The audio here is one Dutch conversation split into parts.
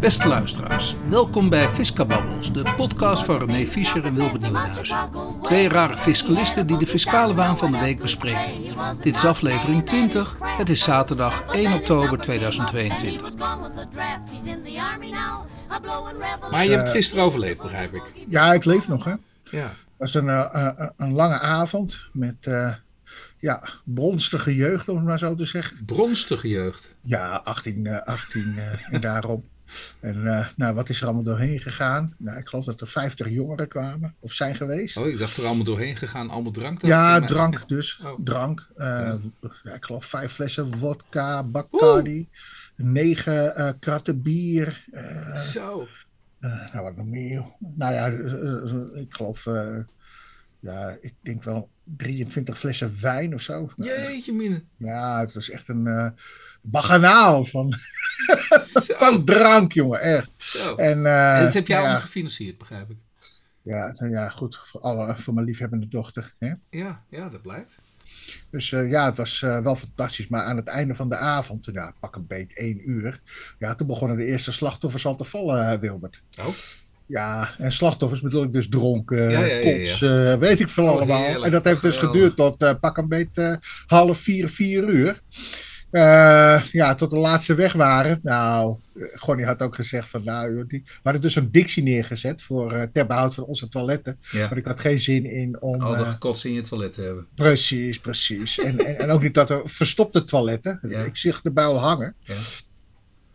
Beste luisteraars, welkom bij Fiscababbels, de podcast van René Fischer en Wilbert Nieuwenhuizen. Twee rare fiscalisten die de fiscale waan van de week bespreken. Dit is aflevering 20, het is zaterdag 1 oktober 2022. Maar je hebt gisteren overleefd, begrijp ik. Ja, ik leef nog, hè. Ja. Het was een, eh, eh, een lange avond met eh, ja, bronstige jeugd, om het maar zo te zeggen. Bronstige jeugd. Ja, 18, eh, 18 eh, en daarom. En eh, nou, wat is er allemaal doorheen gegaan? Nou, ik geloof dat er 50 jongeren kwamen, of zijn geweest. Oh, ik dacht er allemaal doorheen gegaan, allemaal drank. ja, drank dus. Oh. Drank. Eh, ja, ik geloof vijf flessen vodka, Bacardi. Negen eh, kratten bier. Zo. Nou, wat nog meer? Nou ja, ik geloof, ja, ik denk wel 23 flessen wijn of zo. Jeetje mine. Ja, het was echt een baganaal van, van drank, jongen, echt. Zo. En, En dat heb jij allemaal gefinancierd, begrijp ik. ja, nou ja, goed, voor, alle, voor mijn liefhebbende dochter. Hè? Ja, ja, dat blijkt. Dus eh, ja, het was eh, wel fantastisch. Maar aan het einde van de avond, ja, pak een beet één uur. Ja, toen begonnen de eerste slachtoffers al te vallen, Wilbert. Oh. Ja, en slachtoffers bedoel ik dus dronken, Ja, ja, ja, ja. kots, weet ik veel Oh, allemaal. heerlijk. En dat heeft dus geduurd tot pak een beet half vier, vier uur. Eh, ja, tot de laatste weg waren. Nou, eh, Gonnie had ook gezegd van, nou, die, we hadden dus een dictie neergezet voor eh, ter behoud van onze toiletten. Ja. Maar ik had geen zin in om... Al de in je toilet te hebben. Precies, precies. En, en, en ook niet dat er verstopte toiletten. Ja. Ik zie de buil hangen. Ja.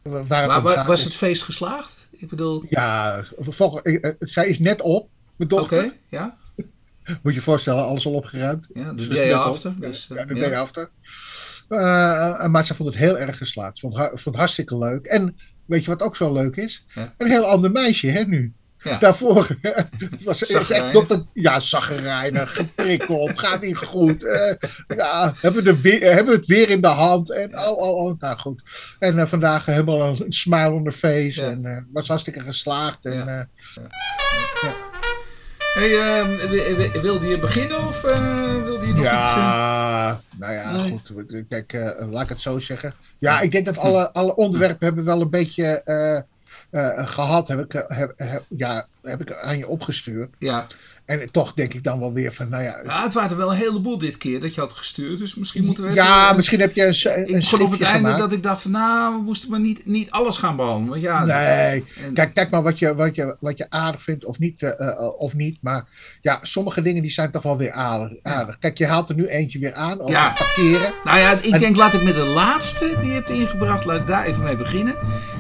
Waar Maar wa- was het feest geslaagd? Ik bedoel, Ja, volg, zij is net op, mijn oké, dochter. ja. Moet je je voorstellen, alles al opgeruimd. Ja, de is day after. Dus, ja, de day after. Eh, maar ze vond het heel erg geslaagd. Ze vond, het hartstikke leuk. En weet je wat ook zo leuk is? Ja. Een heel ander meisje, hè, nu. Ja. Daarvoor was is echt dokter, ja, zaggerijnig, geprikkeld, gaat niet goed. eh, ja, hebben, weer, hebben we het weer in de hand. En oh, oh, oh, nou goed. En eh, vandaag helemaal een smile on the face. Ja. En eh, was hartstikke geslaagd. En, Ja. Eh, Hey, wi- wilde je beginnen of eh, wilde je nog iets? eh? Ja, nou ja, Nee. goed. Kijk, eh, laat ik het zo zeggen. Ja, ik denk dat alle, alle onderwerpen hebben wel een beetje eh, eh, gehad. Heb ik, eh, heb, heb- ja, heb ik aan je opgestuurd. Ja. En toch denk ik dan wel weer van, nou ja... ja, het waren er wel een heleboel dit keer dat je had gestuurd. Dus misschien moeten we. Ja, eh, misschien heb je een, een Ik op het einde dat ik dacht van, nou, we moesten maar niet, niet alles gaan behandelen. Want ja, Nee, en- kijk, kijk maar wat je, wat, je, wat je aardig vindt of niet, eh, eh, of niet. Maar ja, sommige dingen die zijn toch wel weer aardig. Kijk, je haalt er nu eentje weer aan over Ja. parkeren. Nou ja, ik En- denk laat ik met de laatste die je hebt ingebracht, laat ik daar even mee beginnen.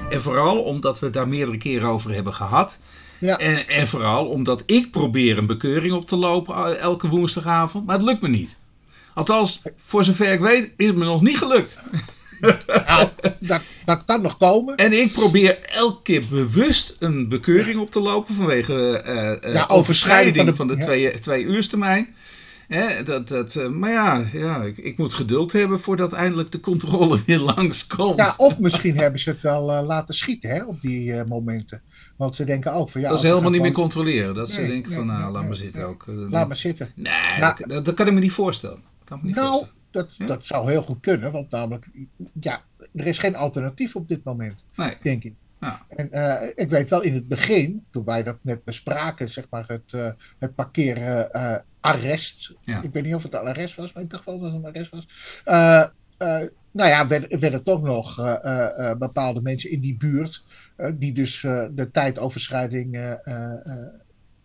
En vooral omdat we het daar meerdere keren over hebben gehad. Ja. En, en vooral omdat ik probeer een bekeuring op te lopen eh, elke woensdagavond, maar het lukt me niet. Althans, voor zover ik weet, is het me nog niet gelukt. Nou, dat, dat kan nog komen. En ik probeer elke keer bewust een bekeuring op te lopen vanwege eh, eh, Ja, overschrijding van de, van de- ja. twee, twee uurstermijn. Hè, dat, dat, eh, maar ja, ja ik, ik moet geduld hebben voordat eindelijk de controle weer langskomt. Ja, of misschien hebben ze het wel laten schieten hè, op die eh, momenten. Want ze denken ook van ja. dat is helemaal niet meer controleren. Dat ze denken nee, van, nou, nee, laat maar zitten ook. Laat maar zitten. Nee, Nou, dat, kan ik me niet voorstellen. Kan me niet Nou, voorstellen. dat, Ja? dat zou heel goed kunnen. Want namelijk, ja, er is geen alternatief op dit moment, denk ik. Ja. En eh, ik weet wel in het begin, toen wij dat net bespraken, zeg maar, het, eh, het parkeren eh, arrest. Ja. Ik weet niet of het een arrest was, maar ik dacht wel dat het een arrest was. Nou ja, werden, werden toch nog bepaalde mensen in die buurt, die dus eh, de tijdoverschrijding eh, eh, eh,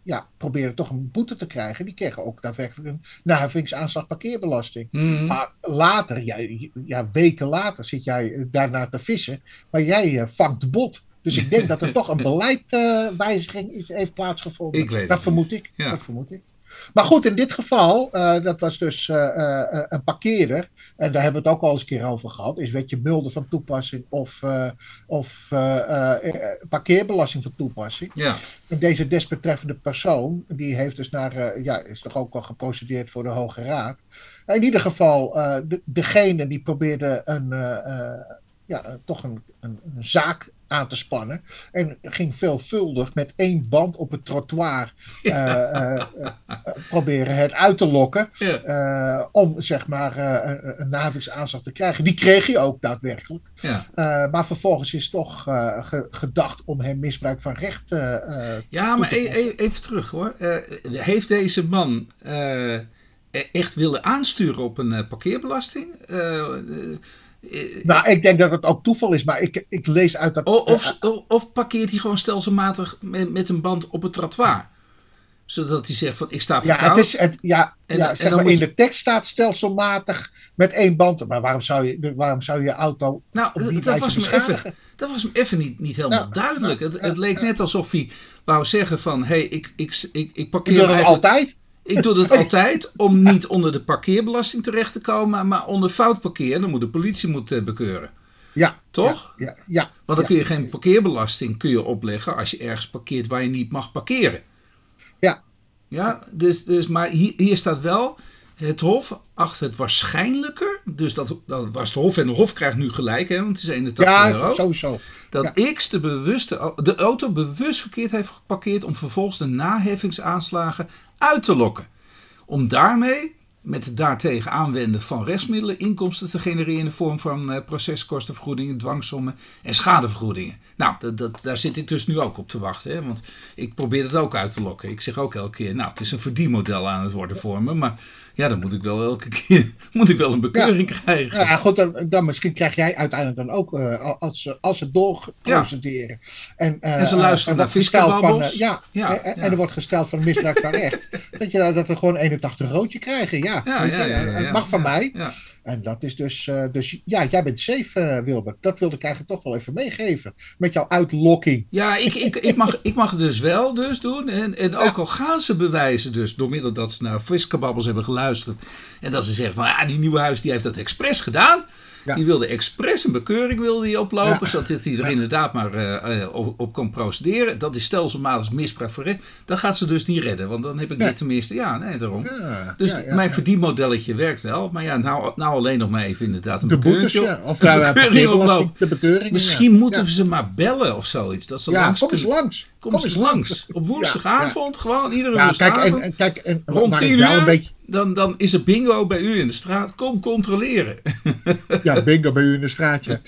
ja, probeerden toch een boete te krijgen. Die kregen ook daadwerkelijk een naheffingsaanslag parkeerbelasting. Mhm. Maar later, ja, ja, weken later, zit jij eh, daarna te vissen, maar jij eh, vangt bot. Dus ik denk dat er toch een beleidwijziging is heeft plaatsgevonden. Ik weet dat vermoed ik. Ja. Dat vermoed ik. Maar goed, in dit geval, eh, dat was dus eh, eh, een parkeerder. En daar hebben we het ook al eens een keer over gehad. Is wetje Mulder van toepassing of, of parkeerbelasting van toepassing. Ja, En deze desbetreffende persoon, die heeft dus naar, ja, is toch ook al geprocedeerd voor de Hoge Raad. In ieder geval, de, degene die probeerde een, ja, toch een, een, een zaak aan te spannen. En ging veelvuldig met één band op het trottoir ja. proberen het uit te lokken. Ja. om zeg maar een, een te krijgen. Die kreeg hij ook daadwerkelijk. Ja. maar vervolgens is toch gedacht om hem misbruik van recht Ja, maar e-, e-, even terug hoor. heeft deze man echt willen aansturen op een parkeerbelasting? Nou, ik denk dat het ook toeval is, maar ik, ik lees uit dat... Of, of, of parkeert hij gewoon stelselmatig met, met een band op het trottoir? Zodat hij zegt van, ik sta voor Ja, het is, het, ja, en, ja zeg maar, in de tekst staat stelselmatig met één band. Maar waarom zou je waarom zou je auto nou, op die dat was me even, Dat was me even niet, niet helemaal nou, duidelijk. Nou, het, het leek net alsof hij wou zeggen van, hé, hey, ik, ik, ik, ik parkeer... Ik doe het altijd. Ik doe dat altijd om niet onder de parkeerbelasting terecht te komen, maar onder fout parkeer. Dan moet de politie moet eh, bekeuren. Ja. Toch? Ja. ja, Want dan kun je geen parkeerbelasting kun je opleggen als je ergens parkeert waar je niet mag parkeren. Ja. Ja, dus, dus, maar hier, hier staat wel het Hof acht het waarschijnlijker. Dus dat, dat was het Hof en de Hof krijgt nu gelijk, hè, want het is 81 ja, euro. sowieso. Dat X de, bewuste, de auto bewust verkeerd heeft geparkeerd om vervolgens de naheffingsaanslagen uit te lokken. Om daarmee met het daartegen aanwenden van rechtsmiddelen inkomsten te genereren in de vorm van uh, proceskostenvergoedingen, dwangsommen en schadevergoedingen. Nou, dat, dat, daar zit ik dus nu ook op te wachten, hè, want ik probeer dat ook uit te lokken. Ik zeg ook elke keer, nou, het is een verdienmodel aan het worden voor me, maar ja, dan moet ik wel elke keer moet ik wel een bekeuring krijgen. Ja, goed, dan, dan, misschien krijg jij uiteindelijk dan ook, uh, als, als ze doorprocederen. En, uh, en ze luisteren naar gesteld van, uh, ja, ja, en, en, er wordt gesteld van misbruik van recht. dat, je, dat er gewoon 81 roodje krijgen, ja. Het mag van mij. En dat is dus, uh, dus ja, jij bent safe, uh, Wilbert. Dat wilde ik eigenlijk toch wel even meegeven. Met jouw uitlokking. Ja, ik, ik, ik, mag, ik mag het dus wel dus doen. En, en ook al gaan ze bewijzen dus, door middel dat ze naar viskababbels hebben geluisterd. En dat ze zeggen van, ja, die nieuwe huis die heeft dat expres gedaan. Die wilde expres een bekeuring wilde hij oplopen, zodat hij er inderdaad maar uh, op, op, kon procederen. Dat is stelselmatig misbruik voor recht. Dat gaat ze dus niet redden, want dan heb ik dit tenminste. Ja, nee, daarom. dus mijn verdienmodelletje werkt wel. Maar ja, nou, nou alleen nog maar even inderdaad een de boetes, ja. Of daar bekeuring de bekeuring. Misschien moeten we ze maar bellen of zoiets. Dat ze ja, langs kom eens langs. Kom, eens langs. Op woensdagavond, gewoon iedere ja, woensdagavond. Kijk, en, kijk, en, rond tien uur. Een beetje dan, dan is er bingo bij u in de straat. Kom controleren. ja, bingo bij u in de straat, ja.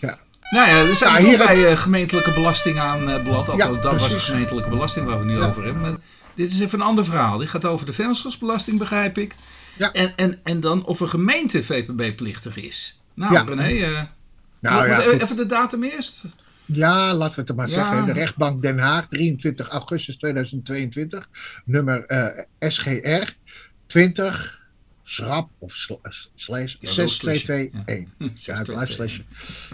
ja. Nou ja, we zijn ja, hier bij uh, gemeentelijke belasting aan uh, beland. ja, dat was de gemeentelijke belasting waar we nu over hebben. Maar dit is even een ander verhaal. Dit gaat over de vennootschapsbelasting, begrijp ik. Ja. En, en, en dan of een gemeente VPB-plichtig is. Nou, ja. René, uh, nou, ja, even de datum eerst. Ja, laten we het maar zeggen. De rechtbank Den Haag, 23 augustus 2022, nummer uh, SGR 20 schrap of slash 6221. Ja, ja, het blijft slashje.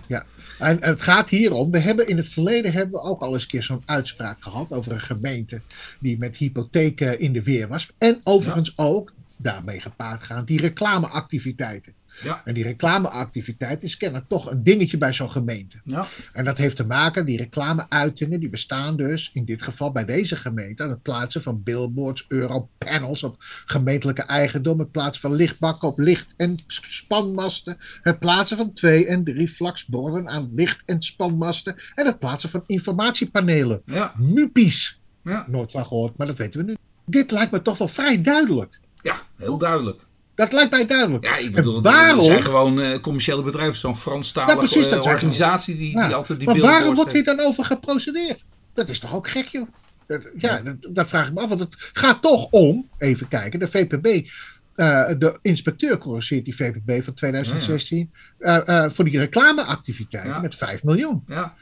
Ja. En, het gaat hierom, we hebben in het verleden hebben we ook al eens een keer zo'n uitspraak gehad over een gemeente die met hypotheken in de weer was. En overigens ook, daarmee gepaard gaan, die reclameactiviteiten. Ja. En die reclameactiviteit is kennelijk toch een dingetje bij zo'n gemeente. Ja. En dat heeft te maken, die reclameuitingen, die bestaan dus in dit geval bij deze gemeente aan het plaatsen van billboards, europanels op gemeentelijke eigendom, het plaatsen van lichtbakken op licht- en spanmasten, het plaatsen van twee- en drie vlaksborden aan licht- en spanmasten en het plaatsen van informatiepanelen. Ja. MUPI's. Ja. Nooit van gehoord, maar dat weten we nu. Dit lijkt me toch wel vrij duidelijk. Ja, heel duidelijk. Dat lijkt mij duidelijk. Ja, ik bedoel, waarom... het zijn gewoon uh, commerciële bedrijven, zo'n Franstalige ja, precies, dat uh, organisatie die, die altijd die Maar waarom wordt hier dan over geprocedeerd? Dat is toch ook gek, joh? Dat, ja, ja. Dat, dat, vraag ik me af. Want het gaat toch om, even kijken, de VPB. Uh, eh, de inspecteur corrigeert die VPB van 2016 ja, voor die reclameactiviteiten met 5 miljoen. Ja.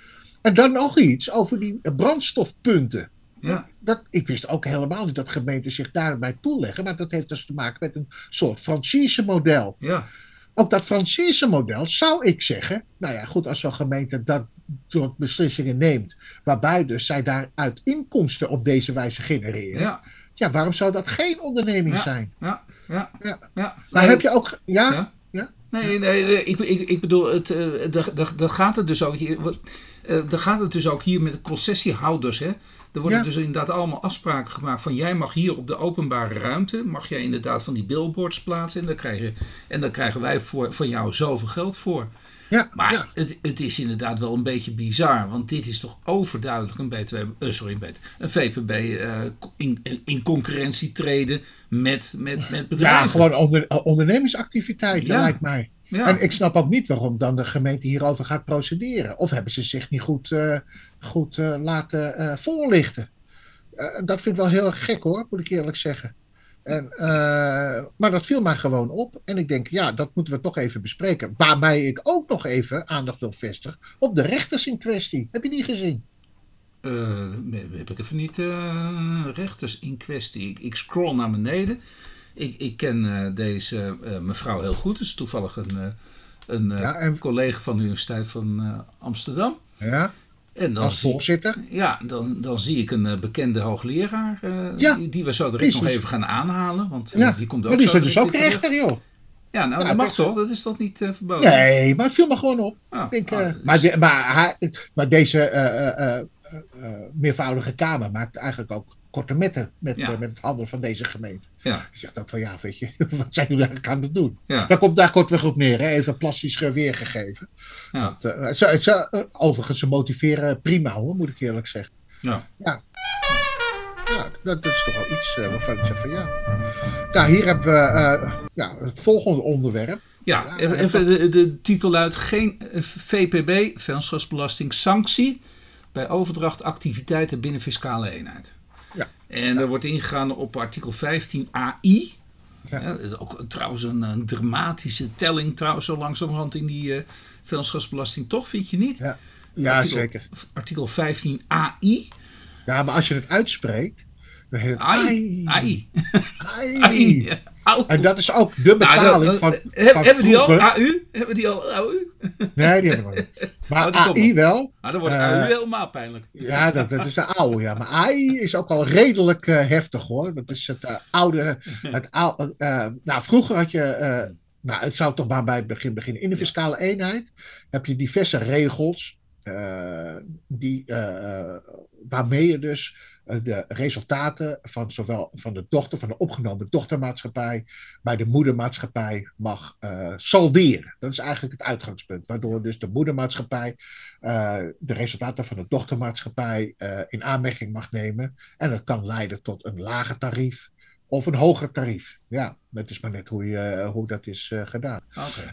En dan nog iets over die brandstofpunten. Ja. Dat, ik wist ook helemaal niet dat gemeenten zich daarbij toeleggen, maar dat heeft dus te maken met een soort franchise-model. Ja. Ook dat franchise-model zou ik zeggen, nou ja, goed, als zo'n gemeente dat soort beslissingen neemt, waarbij dus zij daaruit inkomsten op deze wijze genereren. Ja. Ja, waarom zou dat geen onderneming zijn? Ja, ja, ja. ja. Maar heb je ook. Ja? ja? Nee, nee, ik, ik, ik bedoel, het, uh, gaat het dus ook hier. Uh, gaat het dus ook hier met de concessiehouders. Hè? Er worden dus inderdaad allemaal afspraken gemaakt van jij mag hier op de openbare ruimte, mag jij inderdaad van die billboards plaatsen en dan krijgen, en dan krijgen wij voor, van jou zoveel geld voor. Ja, Maar ja. het, het is inderdaad wel een beetje bizar. Want dit is toch overduidelijk een, BTW, eh, sorry, een, BTW, een VPB eh, in, in concurrentie treden met, met, met bedrijven. Ja, gewoon onder, Ja. lijkt mij. Ja. En ik snap ook niet waarom dan de gemeente hierover gaat procederen. Of hebben ze zich niet goed, eh, goed eh, laten eh, voorlichten. Dat vind ik wel heel erg gek hoor, moet ik eerlijk zeggen. En, maar dat viel mij gewoon op. En ik denk, ja, dat moeten we toch even bespreken. Waarbij ik ook nog even aandacht wil vestigen op de rechters in kwestie. Heb je die gezien? Eh, heb ik even niet rechters in kwestie. Ik, ik scroll naar beneden. Ik, ik ken eh, deze eh, mevrouw heel goed. Het is toevallig een, eh, een Ja, en- collega van de Universiteit van Amsterdam. Ja, En dan als zie, voorzitter. ja, dan, dan zie ik een bekende hoogleraar. Ja, die, die we zo direct nog even gaan aanhalen. Want Ja, die komt ook maar die is er dus ook rechter, joh. Ja, nou, dat mag toch? Dat is toch niet verboden? Nee, maar het viel me gewoon op. Ah, Ik denk, ah, is- maar, de- maar, hij- maar deze meervoudige Kamer maakt eigenlijk ook korte metten met, met het handelen van deze gemeente. Ja, Je zegt ook van ja, weet je, wat zijn jullie eigenlijk aan het doen? ja, Daar komt daar kortweg op neer, hè? even plastisch weergegeven. ja, Want, eh, ze, ze, eh, overigens, ze motiveren prima hoor, moet ik eerlijk zeggen. ja. Ja, dat, dat is toch wel iets eh, waarvan ik zeg van ja. Nou, hier hebben we ja, het volgende onderwerp. Ja, Ja, even, en even de, de titel luidt geen VPB, vennootschapsbelasting, sanctie bij overdracht activiteiten binnen fiscale eenheid. Ja. En er wordt ingegaan op artikel 15 AI. Ja. Ja, dat is ook trouwens een, een dramatische telling trouwens zo langzamerhand in die vennootschapsbelasting, toch vind je niet? Ja, ja artikel, zeker. Artikel 15 AI. Ja, maar als je het uitspreekt, dan heet het AI. AI. Ai. AI. Ja. Au. En dat is ook de Nou, betaling dat- van, heb- van hebben we die al? vroeger. AU? Hebben we die al? AU? Nee, die hebben we niet. Maar Oh, AI wel. Nou, dan wordt AU helemaal pijnlijk. Ja, dat, dat is de oude. Ja. Maar AI is ook al redelijk eh, heftig hoor. Dat is het eh, oude. Het oude nou, vroeger had je. nou, het zou toch maar bij het begin beginnen. In de fiscale eenheid heb je diverse regels. die, waarmee je dus de resultaten van zowel van de dochter, van de opgenomen dochtermaatschappij, bij de moedermaatschappij mag eh, salderen. Dat is eigenlijk het uitgangspunt. Waardoor dus de moedermaatschappij eh, de resultaten van de dochtermaatschappij eh, in aanmerking mag nemen. En dat kan leiden tot een lager tarief of een hoger tarief. Ja, dat is maar net hoe, je, eh, hoe dat is eh, gedaan.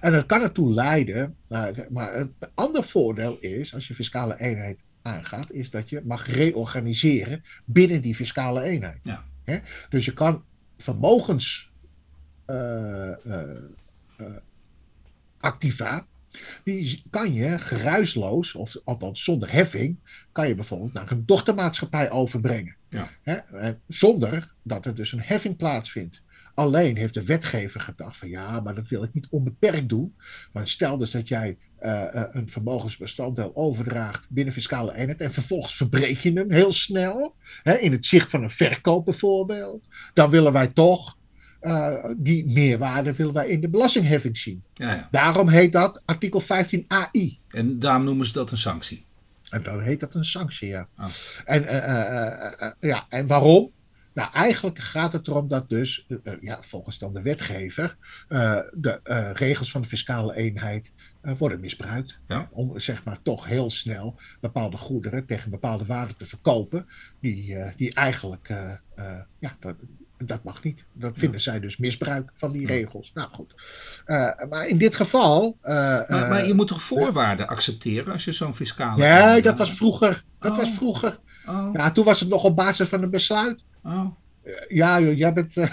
En dat kan ertoe leiden, uh, maar een ander voordeel is, als je fiscale eenheid aangaat, is dat je mag reorganiseren binnen die fiscale eenheid. Ja. Hè? Dus je kan vermogens eh, eh, eh, activa, die kan je geruisloos, of althans zonder heffing, kan je bijvoorbeeld naar een dochtermaatschappij overbrengen. Ja. Hè? En zonder dat er dus een heffing plaatsvindt. Alleen heeft de wetgever gedacht van ja, maar dat wil ik niet onbeperkt doen. Maar stel dus dat jij eh, eh, een vermogensbestanddeel overdraagt binnen fiscale eenheid en vervolgens verbreek je hem heel snel, hè, in het zicht van een verkoop bijvoorbeeld, dan willen wij toch eh, die meerwaarde willen wij in de belastingheffing zien. Ja, ja. Daarom heet dat artikel 15 AI. En daarom noemen ze dat een sanctie. En dan heet dat een sanctie, ja. Ah. En, ja, en waarom? Nou, eigenlijk gaat het erom dat dus, eh, eh, ja, volgens dan de wetgever, eh, de regels van de fiscale eenheid worden misbruikt. Ja. Hè, Om zeg maar toch heel snel bepaalde goederen tegen bepaalde waarden te verkopen, die, die eigenlijk, ja, dat, dat mag niet. Dat vinden zij dus misbruik van die Ja. regels. Nou goed. Maar in dit geval. Maar, maar je moet toch voorwaarden accepteren als je zo'n fiscale... Nee, dat was vroeger. Dat Oh. was vroeger. Oh, Ja, toen was het nog op basis van een besluit. Oh. Ja, joh, jij bent. eh,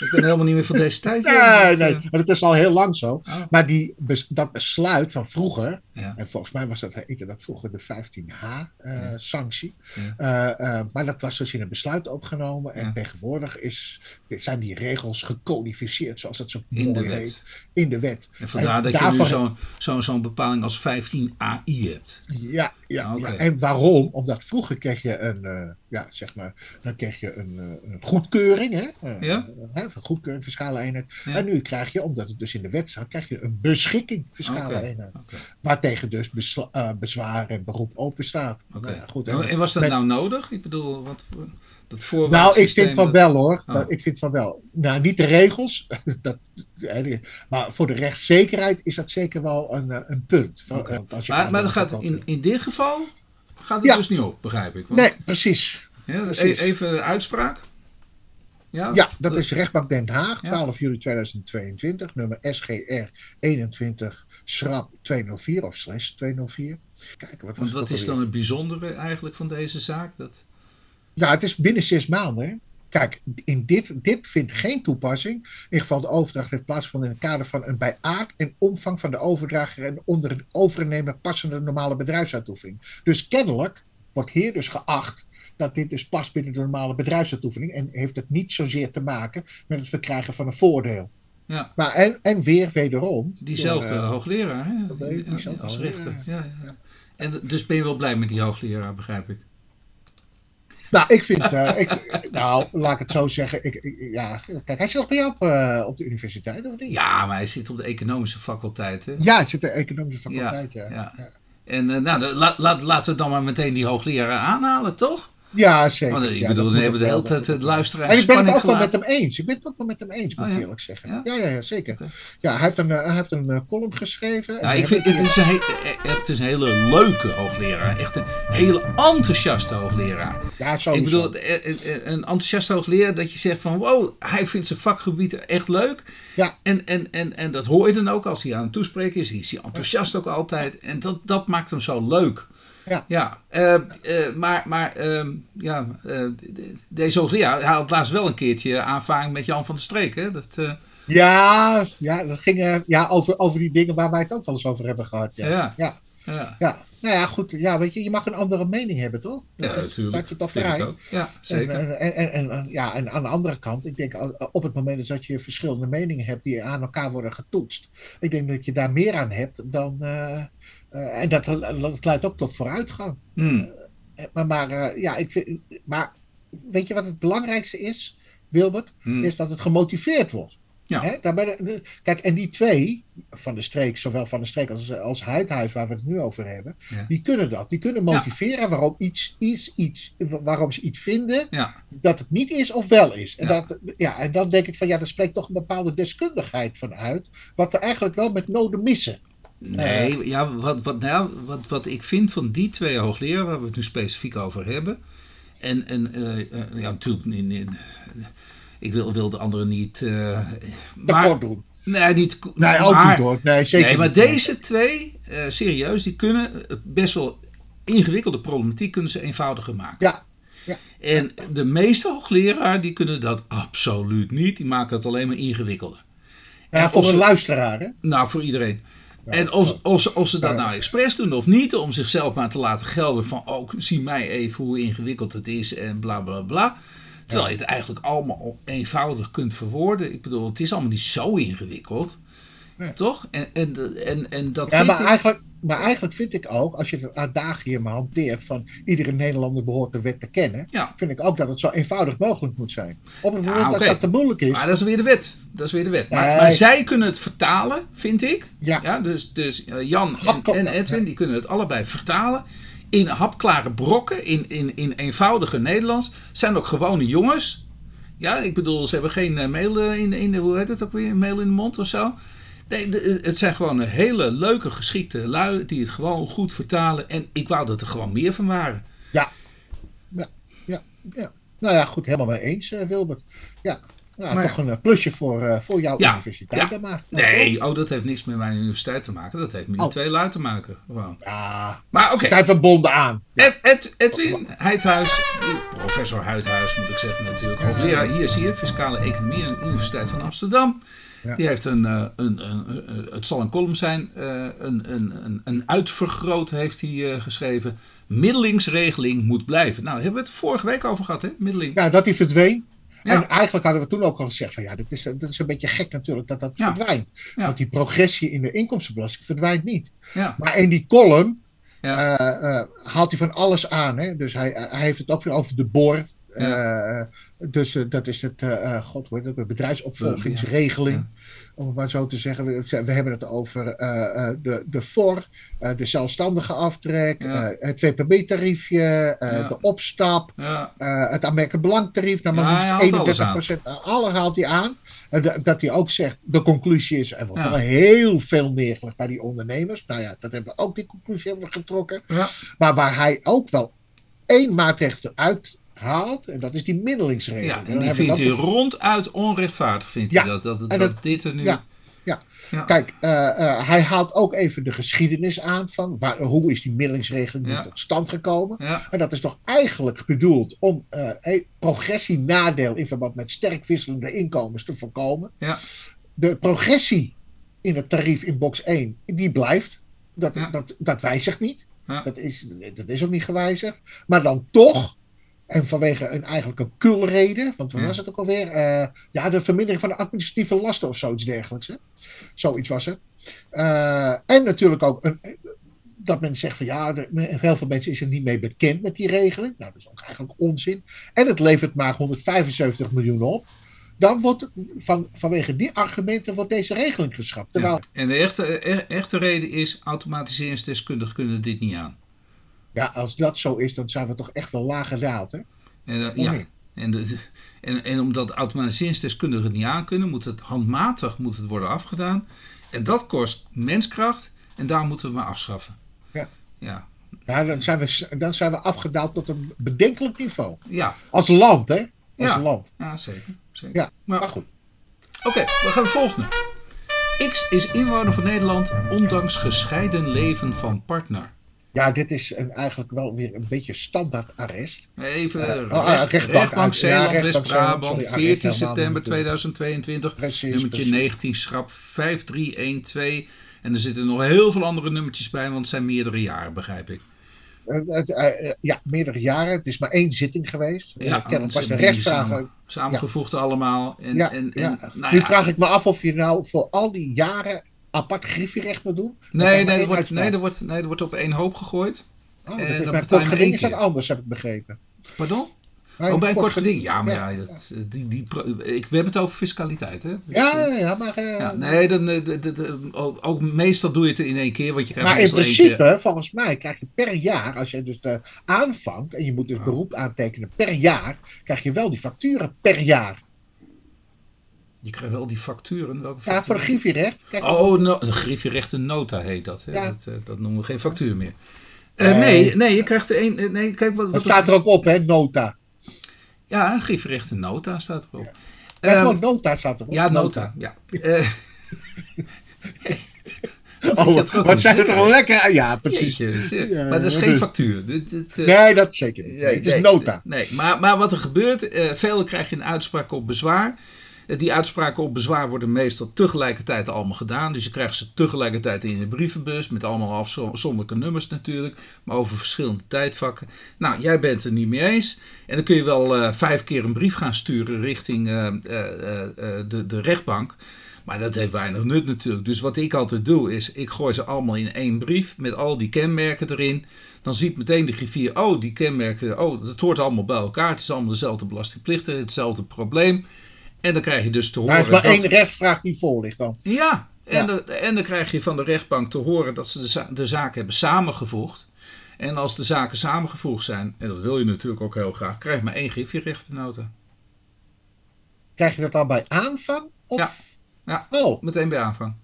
Ik ben helemaal niet meer van deze tijd. joh. nee, eh, maar dat is al heel lang zo. oh, Maar die, dat besluit van vroeger, ja. en volgens mij was dat, heette dat vroeger de 15H-sanctie. Ja. Eh, maar dat was dus in een besluit opgenomen. En Ja. tegenwoordig is, zijn die regels gecodificeerd, zoals dat zo In de wet. heet, in de wet. En vandaar En dat je nu zo'n zo, zo'n bepaling als 15 AI hebt. Ja, ja, ja. En waarom? Omdat vroeger kreeg je een, ja, zeg maar, dan kreeg je een, een goedkeuring, hè? Eh, Ja. hè, van goedkeuring, fiscale eenheid. Ja. En nu krijg je, omdat het dus in de wet staat, krijg je een beschikking fiscale Oké. eenheid. Waartegen dus besla- eh, bezwaar en beroep open staat. Oké. Nou ja, goed, en, en- was dat met- nou nodig? Ik bedoel, wat, voor- dat Nou, ik vind van wel hoor. Oh. Dat- Ik vind van wel. Nou, niet de regels. dat, hè, maar voor de rechtszekerheid is dat zeker wel een, eh, een punt. Van, Oké. eh, als je Maar, maar dan gaat in, in dit geval gaat het Ja. dus niet op, begrijp ik. Want, Nee, precies. ja, precies. e- Even de uitspraak. Ja, Ja, dat is rechtbank Den Haag, Ja. 12 juli 2022, nummer SGR 21 schrap 204 of slash 204. Kijk, wat Want het wat is dan het bijzondere eigenlijk van deze zaak? Dat, Ja, het is binnen zes maanden. Hè? Kijk, in dit, dit vindt geen toepassing. In ieder geval de overdracht heeft plaatsgevonden in het kader van een bij aard en omvang van de overdrager en onder overnemer passende normale bedrijfsuitoefening. Dus kennelijk wordt hier dus geacht dat dit dus past binnen de normale bedrijfsuitoefening en heeft het niet zozeer te maken met het verkrijgen van een voordeel. ja, Maar en, en weer wederom. diezelfde door, eh, hoogleraar hè? als rechter. Ja, ja. ja. En dus ben je wel blij met die hoogleraar, begrijp ik. Nou, ik vind, eh, ik, nou, laat ik het zo zeggen. Ik, ik- ja, kijk, hij zit nog bij jou op, eh, op de universiteit, of niet? Ja, maar hij zit op de economische faculteit. Hè? Ja, het zit de economische faculteit, ja. ja. En nou, de- la- laat- laten we dan maar meteen die hoogleraar aanhalen, toch? Zeker. Want, ik Ja, bedoel, we moet hebben de hele tijd het luisteren wel. En ik ben het ook wel met hem eens. Ik ben het ook wel met hem eens, moet Oh, ik ja? eerlijk zeggen. Ja? Ja, ja, ja, zeker. Ja, hij heeft een, eh, hij heeft een eh, column geschreven. en Nou, ik vind, het, is een eh, het is een hele leuke hoogleraar. Echt een hele enthousiaste hoogleraar. Ja, sowieso. Ik bedoel, een enthousiaste hoogleraar dat je zegt van... wow, hij vindt zijn vakgebied echt leuk. Ja. En, en, en, en dat hoor je dan ook als hij aan het toespreken is. Is hij enthousiast ook altijd. En dat, dat maakt hem zo leuk. Ja. Ja, eh, eh, maar, maar ehm, ja, eh, de- deze hij had laatst wel een keertje aanvaring met Jan van der Streek. Hè? Dat, Ja, ja, dat ging ja, over, over die dingen waar wij het ook wel eens over hebben gehad. Ja. ja. Ja. ja. Ja. Nou ja, goed. Ja, weet je, je mag een andere mening hebben, toch? Ja, Dat natuurlijk. Staat je toch vrij? Ja, zeker. En, en, en, ja, en aan de andere kant, ik denk op het moment dat je verschillende meningen hebt die aan elkaar worden getoetst, ik denk dat je daar meer aan hebt dan. Eh, eh, en dat, dat leidt ook tot vooruitgang. Hmm. Eh, Maar, maar, eh, ja, ik vind, maar weet je wat het belangrijkste is, Wilbert? Hmm. Is dat het gemotiveerd wordt. Ja. Hè? De- kijk, en die twee, van de streek, zowel van de streek als, als Huidhuis, waar we het nu over hebben, Ja. die kunnen dat. Die kunnen motiveren waarom, iets, iets, iets, waarom ze iets vinden dat het niet is of wel is. En, dat, ja, en dan denk ik van ja, daar spreekt toch een bepaalde deskundigheid van uit, wat we eigenlijk wel met noden missen. Nee, ja, wat, wat, nou, wat, wat ik vind van die twee hoogleraren, waar we het nu specifiek over hebben. En, en eh, eh, ja, natuurlijk, ik wil, wil de anderen niet. eh maar, doen. nee, niet. Nee, ook maar- niet hoor. Nee, zeker nee, maar niet. deze twee, serieus, die kunnen best wel ingewikkelde problematiek kunnen ze eenvoudiger maken. Ja, En de meeste hoogleraar die kunnen dat absoluut niet. Die maken het alleen maar ingewikkelder. ja, En voor een ze- luisteraar hè. Nou, voor iedereen. En of, of, ze, of ze dat nou expres doen of niet, om zichzelf maar te laten gelden van, oh, zie mij even hoe ingewikkeld het is en bla bla bla. Terwijl je het eigenlijk allemaal eenvoudig kunt verwoorden. Ik bedoel, het is allemaal niet zo ingewikkeld. Nee. Toch? En, en, en, en dat Ja, maar ik... eigenlijk, maar eigenlijk vind ik ook, als je het adagium hanteert van iedere Nederlander behoort de wet te kennen, Ja. vind ik ook dat het zo eenvoudig mogelijk moet zijn. Op het Ja, moment dat dat te moeilijk is, Maar dat is weer de wet. Dat is weer de wet. Maar, Nee. maar zij kunnen het vertalen, vind ik. ja, Ja, dus, dus eh, Jan en Edwin die kunnen het allebei vertalen. In hapklare brokken, in, in, in eenvoudige Nederlands. Zijn ook gewone jongens. Ja, ik bedoel, ze hebben geen eh, mail eh, in, in de, hoe heet het ook weer, mail in de mond of zo. Nee, de- het zijn gewoon een hele leuke, geschikte lui die het gewoon goed vertalen. En ik wou dat er gewoon meer van waren. ja, ja. Nou ja, goed, helemaal mee eens, eh, Wilbert. Ja, nou, Maar toch een eh, plusje voor, eh, voor jouw Ja, universiteit ja. dan maar. Nee, oh, dat heeft niks met mijn universiteit te maken. Dat heeft met die Oh. twee lui te maken. Gewoon. Ja, Maar oké. ze zijn verbonden aan. Ed, Ed, Edwin Heidhuis, professor Huidhuis moet ik zeggen natuurlijk, hoogleraar hier zie je, fiscale economie aan de Universiteit van Amsterdam. Ja. Die heeft een, eh, een, een, een- het zal een column zijn, eh, een, een, een, een uitvergroot heeft hij eh, geschreven. Middelingsregeling moet blijven. Nou, daar hebben we het vorige week over gehad, hè? Middeling. Ja, dat die verdween. Ja. En eigenlijk hadden we toen ook al gezegd van ja, dit is, dit is een beetje gek natuurlijk dat dat Ja. verdwijnt. Want die progressie in de inkomstenbelasting verdwijnt niet. Maar in die column haalt hij van alles aan. Hè? Dus hij, hij heeft het ook weer over de BOR. Eh, dus eh, dat is het, eh, god, het, de bedrijfsopvolgingsregeling. Ja. Om het maar zo te zeggen. We, we hebben het over de, de FOR, de zelfstandige aftrek, Ja. het VPB-tariefje, de opstap, het aanmerkelijk belangtarief. Nou, maar hij haalt liefst alles 31 procent. Alles haalt hij aan. En da- dat hij ook zegt, de conclusie is, er wordt wel heel veel neergelegd bij die ondernemers. Nou ja, dat hebben we ook, die conclusie hebben we getrokken. Maar waar hij ook wel één maatregel eruit haalt, en dat is die middelingsregeling. ja, dan en die vindt hij dat ronduit onrechtvaardig, vindt Ja, hij dat, dat, dat, dit er nu... ja. Kijk, eh, eh, hij haalt ook even de geschiedenis aan van waar, hoe is die middelingsregeling nu Ja. tot stand gekomen. Ja, En dat is toch eigenlijk bedoeld om eh, progressienadeel in verband met sterk wisselende inkomens te voorkomen. Ja. De progressie in het tarief in box 1, die blijft. Dat, Ja. dat, dat wijzigt niet. Ja. Dat, is, dat is ook niet gewijzigd. Maar dan toch, en vanwege een eigenlijk een kulreden, want wat Ja. was het ook alweer? Eh, ja, de vermindering van de administratieve lasten of zoiets dergelijks. Hè? Zoiets was het. Eh, en natuurlijk ook een, dat men zegt van ja, de, heel veel mensen is er niet mee bekend met die regeling. Nou, dat is ook eigenlijk onzin. En het levert maar 175 miljoen op. Dan wordt van, vanwege die argumenten wordt deze regeling geschrapt. Terwijl, ja. En de echte, e- echte reden is, automatiseringsdeskundigen kunnen dit niet aan. Ja, als dat zo is, dan zijn we toch echt wel laag gedaald, hè? En, eh, ja, en, de, en, en omdat automatiseringsdeskundigen het niet aan kunnen, moet het handmatig moet het worden afgedaan. En dat kost menskracht en daar moeten we maar afschaffen. Ja. Ja, Ja, dan zijn, we, dan zijn we afgedaald tot een bedenkelijk niveau. ja, Als land, hè? Als Ja. land. ja zeker. zeker. Ja, Maar maar goed. Oké, we gaan het volgende. X is inwoner van Nederland, ondanks gescheiden leven van partner. Ja, dit is een, eigenlijk wel weer een beetje standaard arrest. Even, recht- oh, ah, rechtbank, rechtbank ja, Zeeland, West-Brabant, sorry, 14 arrest helemaal september niet doen. 2022, Precies, nummertje precies. 19, schrap 5312. En er zitten nog heel veel andere nummertjes bij, want het zijn meerdere jaren, begrijp ik. Eh, ja, meerdere jaren. Het is maar één zitting geweest. Ja, ze was de rechtsvraag. samen- Samengevoegd allemaal. En, Ja, en, en, ja. nou nu vraag ik me af of je nou voor al die jaren apart griffierecht moet doen. Nee, nee, er wordt, nee, er wordt, nee, er wordt op één hoop gegooid. Oh, en dat is bij kort geding is dat anders, heb ik begrepen. Pardon? Maar Oh, bij een kort geding. Ja, maar Ja, ja, dat, die, die, pro- ik, we hebben het over fiscaliteit, hè? Dus, Ja, eh, ja, ja, maar, eh, ja, nee, dan, eh, de, de, de- ook, ook meestal doe je het in één keer, want je krijgt maar in principe, volgens mij, krijg je per jaar, als je dus eh, aanvangt en je moet dus beroep aantekenen per jaar, krijg je wel die facturen per jaar. Je krijgt wel die facturen. Welke Ja, voor facturen? griffierecht. Je- Oh, no, een griffierechte nota heet dat. Hè? Ja. Dat, eh, dat noemen we geen factuur meer. Eh, Nee. nee, je krijgt er één. eh, Nee, kijk wat. dat wat staat er ook op, hè, nota. Ja, een griffierechte nota staat erop. Ja, Ehm, gewoon nota staat erop. ja, nota. Ja. Oh, wat een zijn het in. lekker? Ja, precies. jeetje. Ja, maar dat is dat geen factuur. Dit, dit, Nee, dat zeker niet. Nee, het is nota. Nee, maar, maar wat er gebeurt, veel krijg je een uitspraak op bezwaar. Die uitspraken op bezwaar worden meestal tegelijkertijd allemaal gedaan. Dus je krijgt ze tegelijkertijd in je brievenbus. Met allemaal afzonderlijke nummers natuurlijk. Maar over verschillende tijdvakken. Nou, jij bent het niet mee eens. En dan kun je wel eh, vijf keer een brief gaan sturen richting eh, eh, de, de rechtbank. Maar dat heeft weinig nut natuurlijk. Dus wat ik altijd doe is, ik gooi ze allemaal in één brief met al die kenmerken erin. Dan ziet meteen de griffier, oh die kenmerken, oh dat hoort allemaal bij elkaar. Het is allemaal dezelfde belastingplichten, hetzelfde probleem. En dan krijg je dus te horen... Maar er is maar dat- één rechtsvraag die voor ligt dan. Ja, en, Ja. de- en dan krijg je van de rechtbank te horen dat ze de, za- de zaken hebben samengevoegd. En als de zaken samengevoegd zijn, en dat wil je natuurlijk ook heel graag, krijg je maar één griffierechtenota. Krijg je dat dan bij aanvang? Of? Ja. Ja. Oh, Meteen bij aanvang.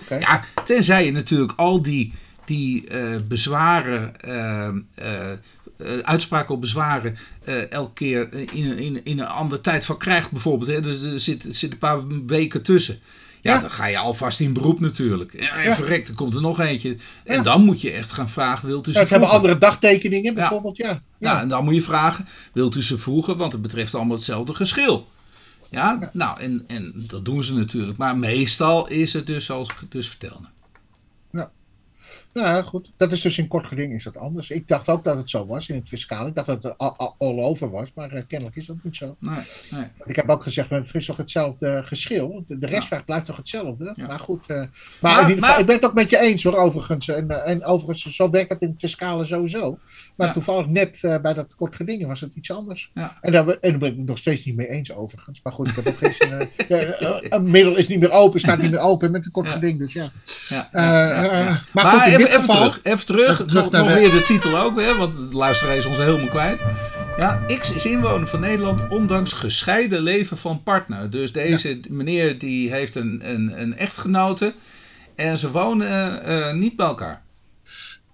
oké. Ja, tenzij je natuurlijk al die, die eh, bezwaren, eh, eh, eh, uitspraken op bezwaren, eh, elke keer in, een- in, in een ander tijdvak krijgt bijvoorbeeld. Hè, dus er zit, er zit een paar weken tussen. Ja, Ja. dan ga je alvast in beroep natuurlijk. En, Ja. verrekt, er komt er nog eentje. En Ja. dan moet je echt gaan vragen, wilt u ze Ja, hebben andere dagtekeningen bijvoorbeeld, ja. Ja, ja. en dan moet je vragen, wilt u ze voegen? Want het betreft allemaal hetzelfde geschil. Ja, nou, en, en dat doen ze natuurlijk. Maar meestal is het dus zoals ik dus vertelde. Nou ja, goed. Dat is dus in kort geding is dat anders. Ik dacht ook dat het zo was in het fiscaal. Ik dacht dat het all, over was, maar uh, kennelijk is dat niet zo. Nee, nee. Ik heb ook gezegd, het is toch hetzelfde geschil. De, restvraag ja. blijft toch hetzelfde. Ja. Maar goed. Uh, maar, maar, in ieder geval, maar, ik ben het ook met je eens hoor, overigens. En, en overigens, zo werkt het in het fiscale sowieso. Maar ja. toevallig net bij dat kort gedingen was het iets anders. En, daar, en daar ben ik het nog steeds niet mee eens overigens. Maar goed, ik heb ook geen zin. een middel is niet meer open, staat niet meer open met een kort geding. Dus ja. Maar, maar goed, even. Terug, even terug, terug nog, nog weer de titel ook, hè, want de luisteraar is ons helemaal kwijt. Ja, X is inwoner van Nederland, ondanks gescheiden leven van partner. Dus deze ja. meneer die heeft een, een, een echtgenote en ze wonen uh, niet bij elkaar.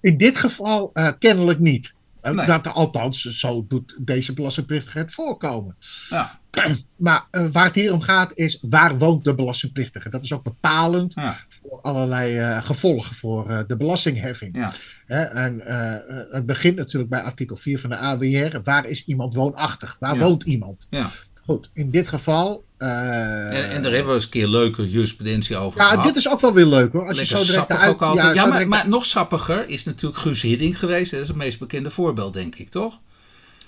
In dit geval uh, kennelijk niet. Nee. Dat, althans, zo doet deze belastingplichtige het voorkomen. Ja. Maar uh, waar het hier om gaat is, waar woont de belastingplichtige? Dat is ook bepalend ja. voor allerlei uh, gevolgen voor uh, de belastingheffing. Ja. Hè? En het begint natuurlijk bij artikel 4 van de AWR. Waar is iemand woonachtig? Waar ja. woont iemand? Goed, in dit geval... En, en, daar hebben we eens een keer leuke jurisprudentie over ja, gehad. dit is ook wel weer leuk hoor. Als Lekker je zo direct ja, Ja, maar, direct- maar nog sappiger is natuurlijk Guus Hiddink geweest. Dat is het meest bekende voorbeeld, denk ik, toch?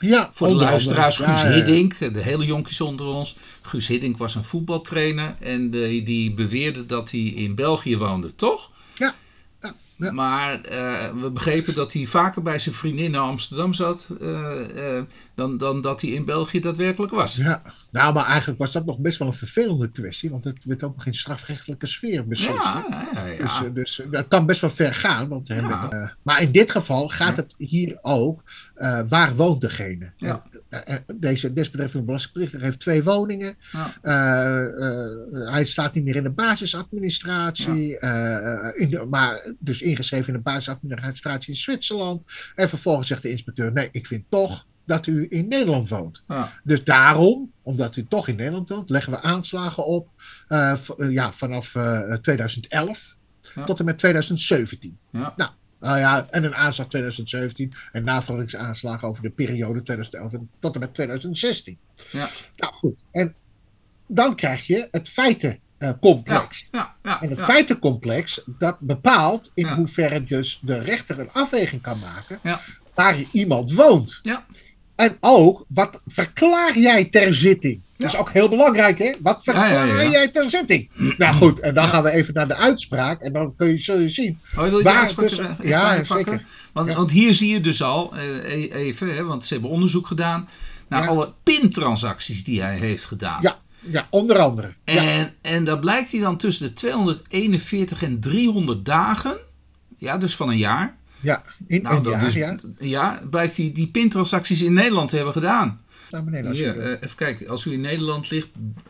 ja, Voor de luisteraars. Guus Ja. Hiddink, de hele jonkies onder ons. Guus Hiddink was een voetbaltrainer en die, die beweerde dat hij in België woonde, toch? Ja. Maar eh, we begrepen dat hij vaker bij zijn vriendin in Amsterdam zat eh, eh, dan, dan dat hij in België daadwerkelijk was. Ja, nou, maar eigenlijk was dat nog best wel een vervelende kwestie, want het werd ook nog in strafrechtelijke sfeer beslist. Ja, ja, ja. Dus, dus dat kan best wel ver gaan. Want, hè, Ja. met, maar in dit geval gaat het hier ook, waar woont degene? Ja. En, eh, deze desbetreffende belastingplichtige heeft twee woningen. Eh, eh, hij staat niet meer in de basisadministratie, eh, in de- maar dus ingeschreven in de basisadministratie in Zwitserland. En vervolgens zegt de inspecteur, nee, ik vind toch dat u in Nederland woont. Ja. Dus daarom, omdat u toch in Nederland woont, leggen we aanslagen op eh, eh, ja, vanaf eh, 2011 Ja. tot en met 2017. Ja. Nou, nou ja, en een aanslag 2017 en navolgingsaanslagen over de periode 2011 en tot en met 2016. Ja. Nou goed, en dan krijg je het feitencomplex. Ja, ja, En het ja. feitencomplex, dat bepaalt in Ja. hoeverre dus de rechter een afweging kan maken Ja. waar iemand woont. Ja. En ook, wat verklaar jij ter zitting? Dat is ook heel belangrijk, hè? Wat ja, verklaar ja. jij ter zitting? Nou goed, en dan gaan we even naar de uitspraak. En dan kun je, zul je zien. Oh, wil je Waar dus- er, ja, zeker. Want, want hier zie je dus al, eh, e- even, hè, want ze hebben onderzoek gedaan naar alle pintransacties die hij heeft gedaan. Ja, ja onder andere. En, en daar blijkt hij dan tussen de 241 en 300 dagen, ja, dus van een jaar, ja. in nou, een dat jaar, is, ja. ja, blijkt hij die pintransacties in Nederland te hebben gedaan. Naar beneden. Hier, alsjeblieft. eh, even kijken, als u in Nederland ligt,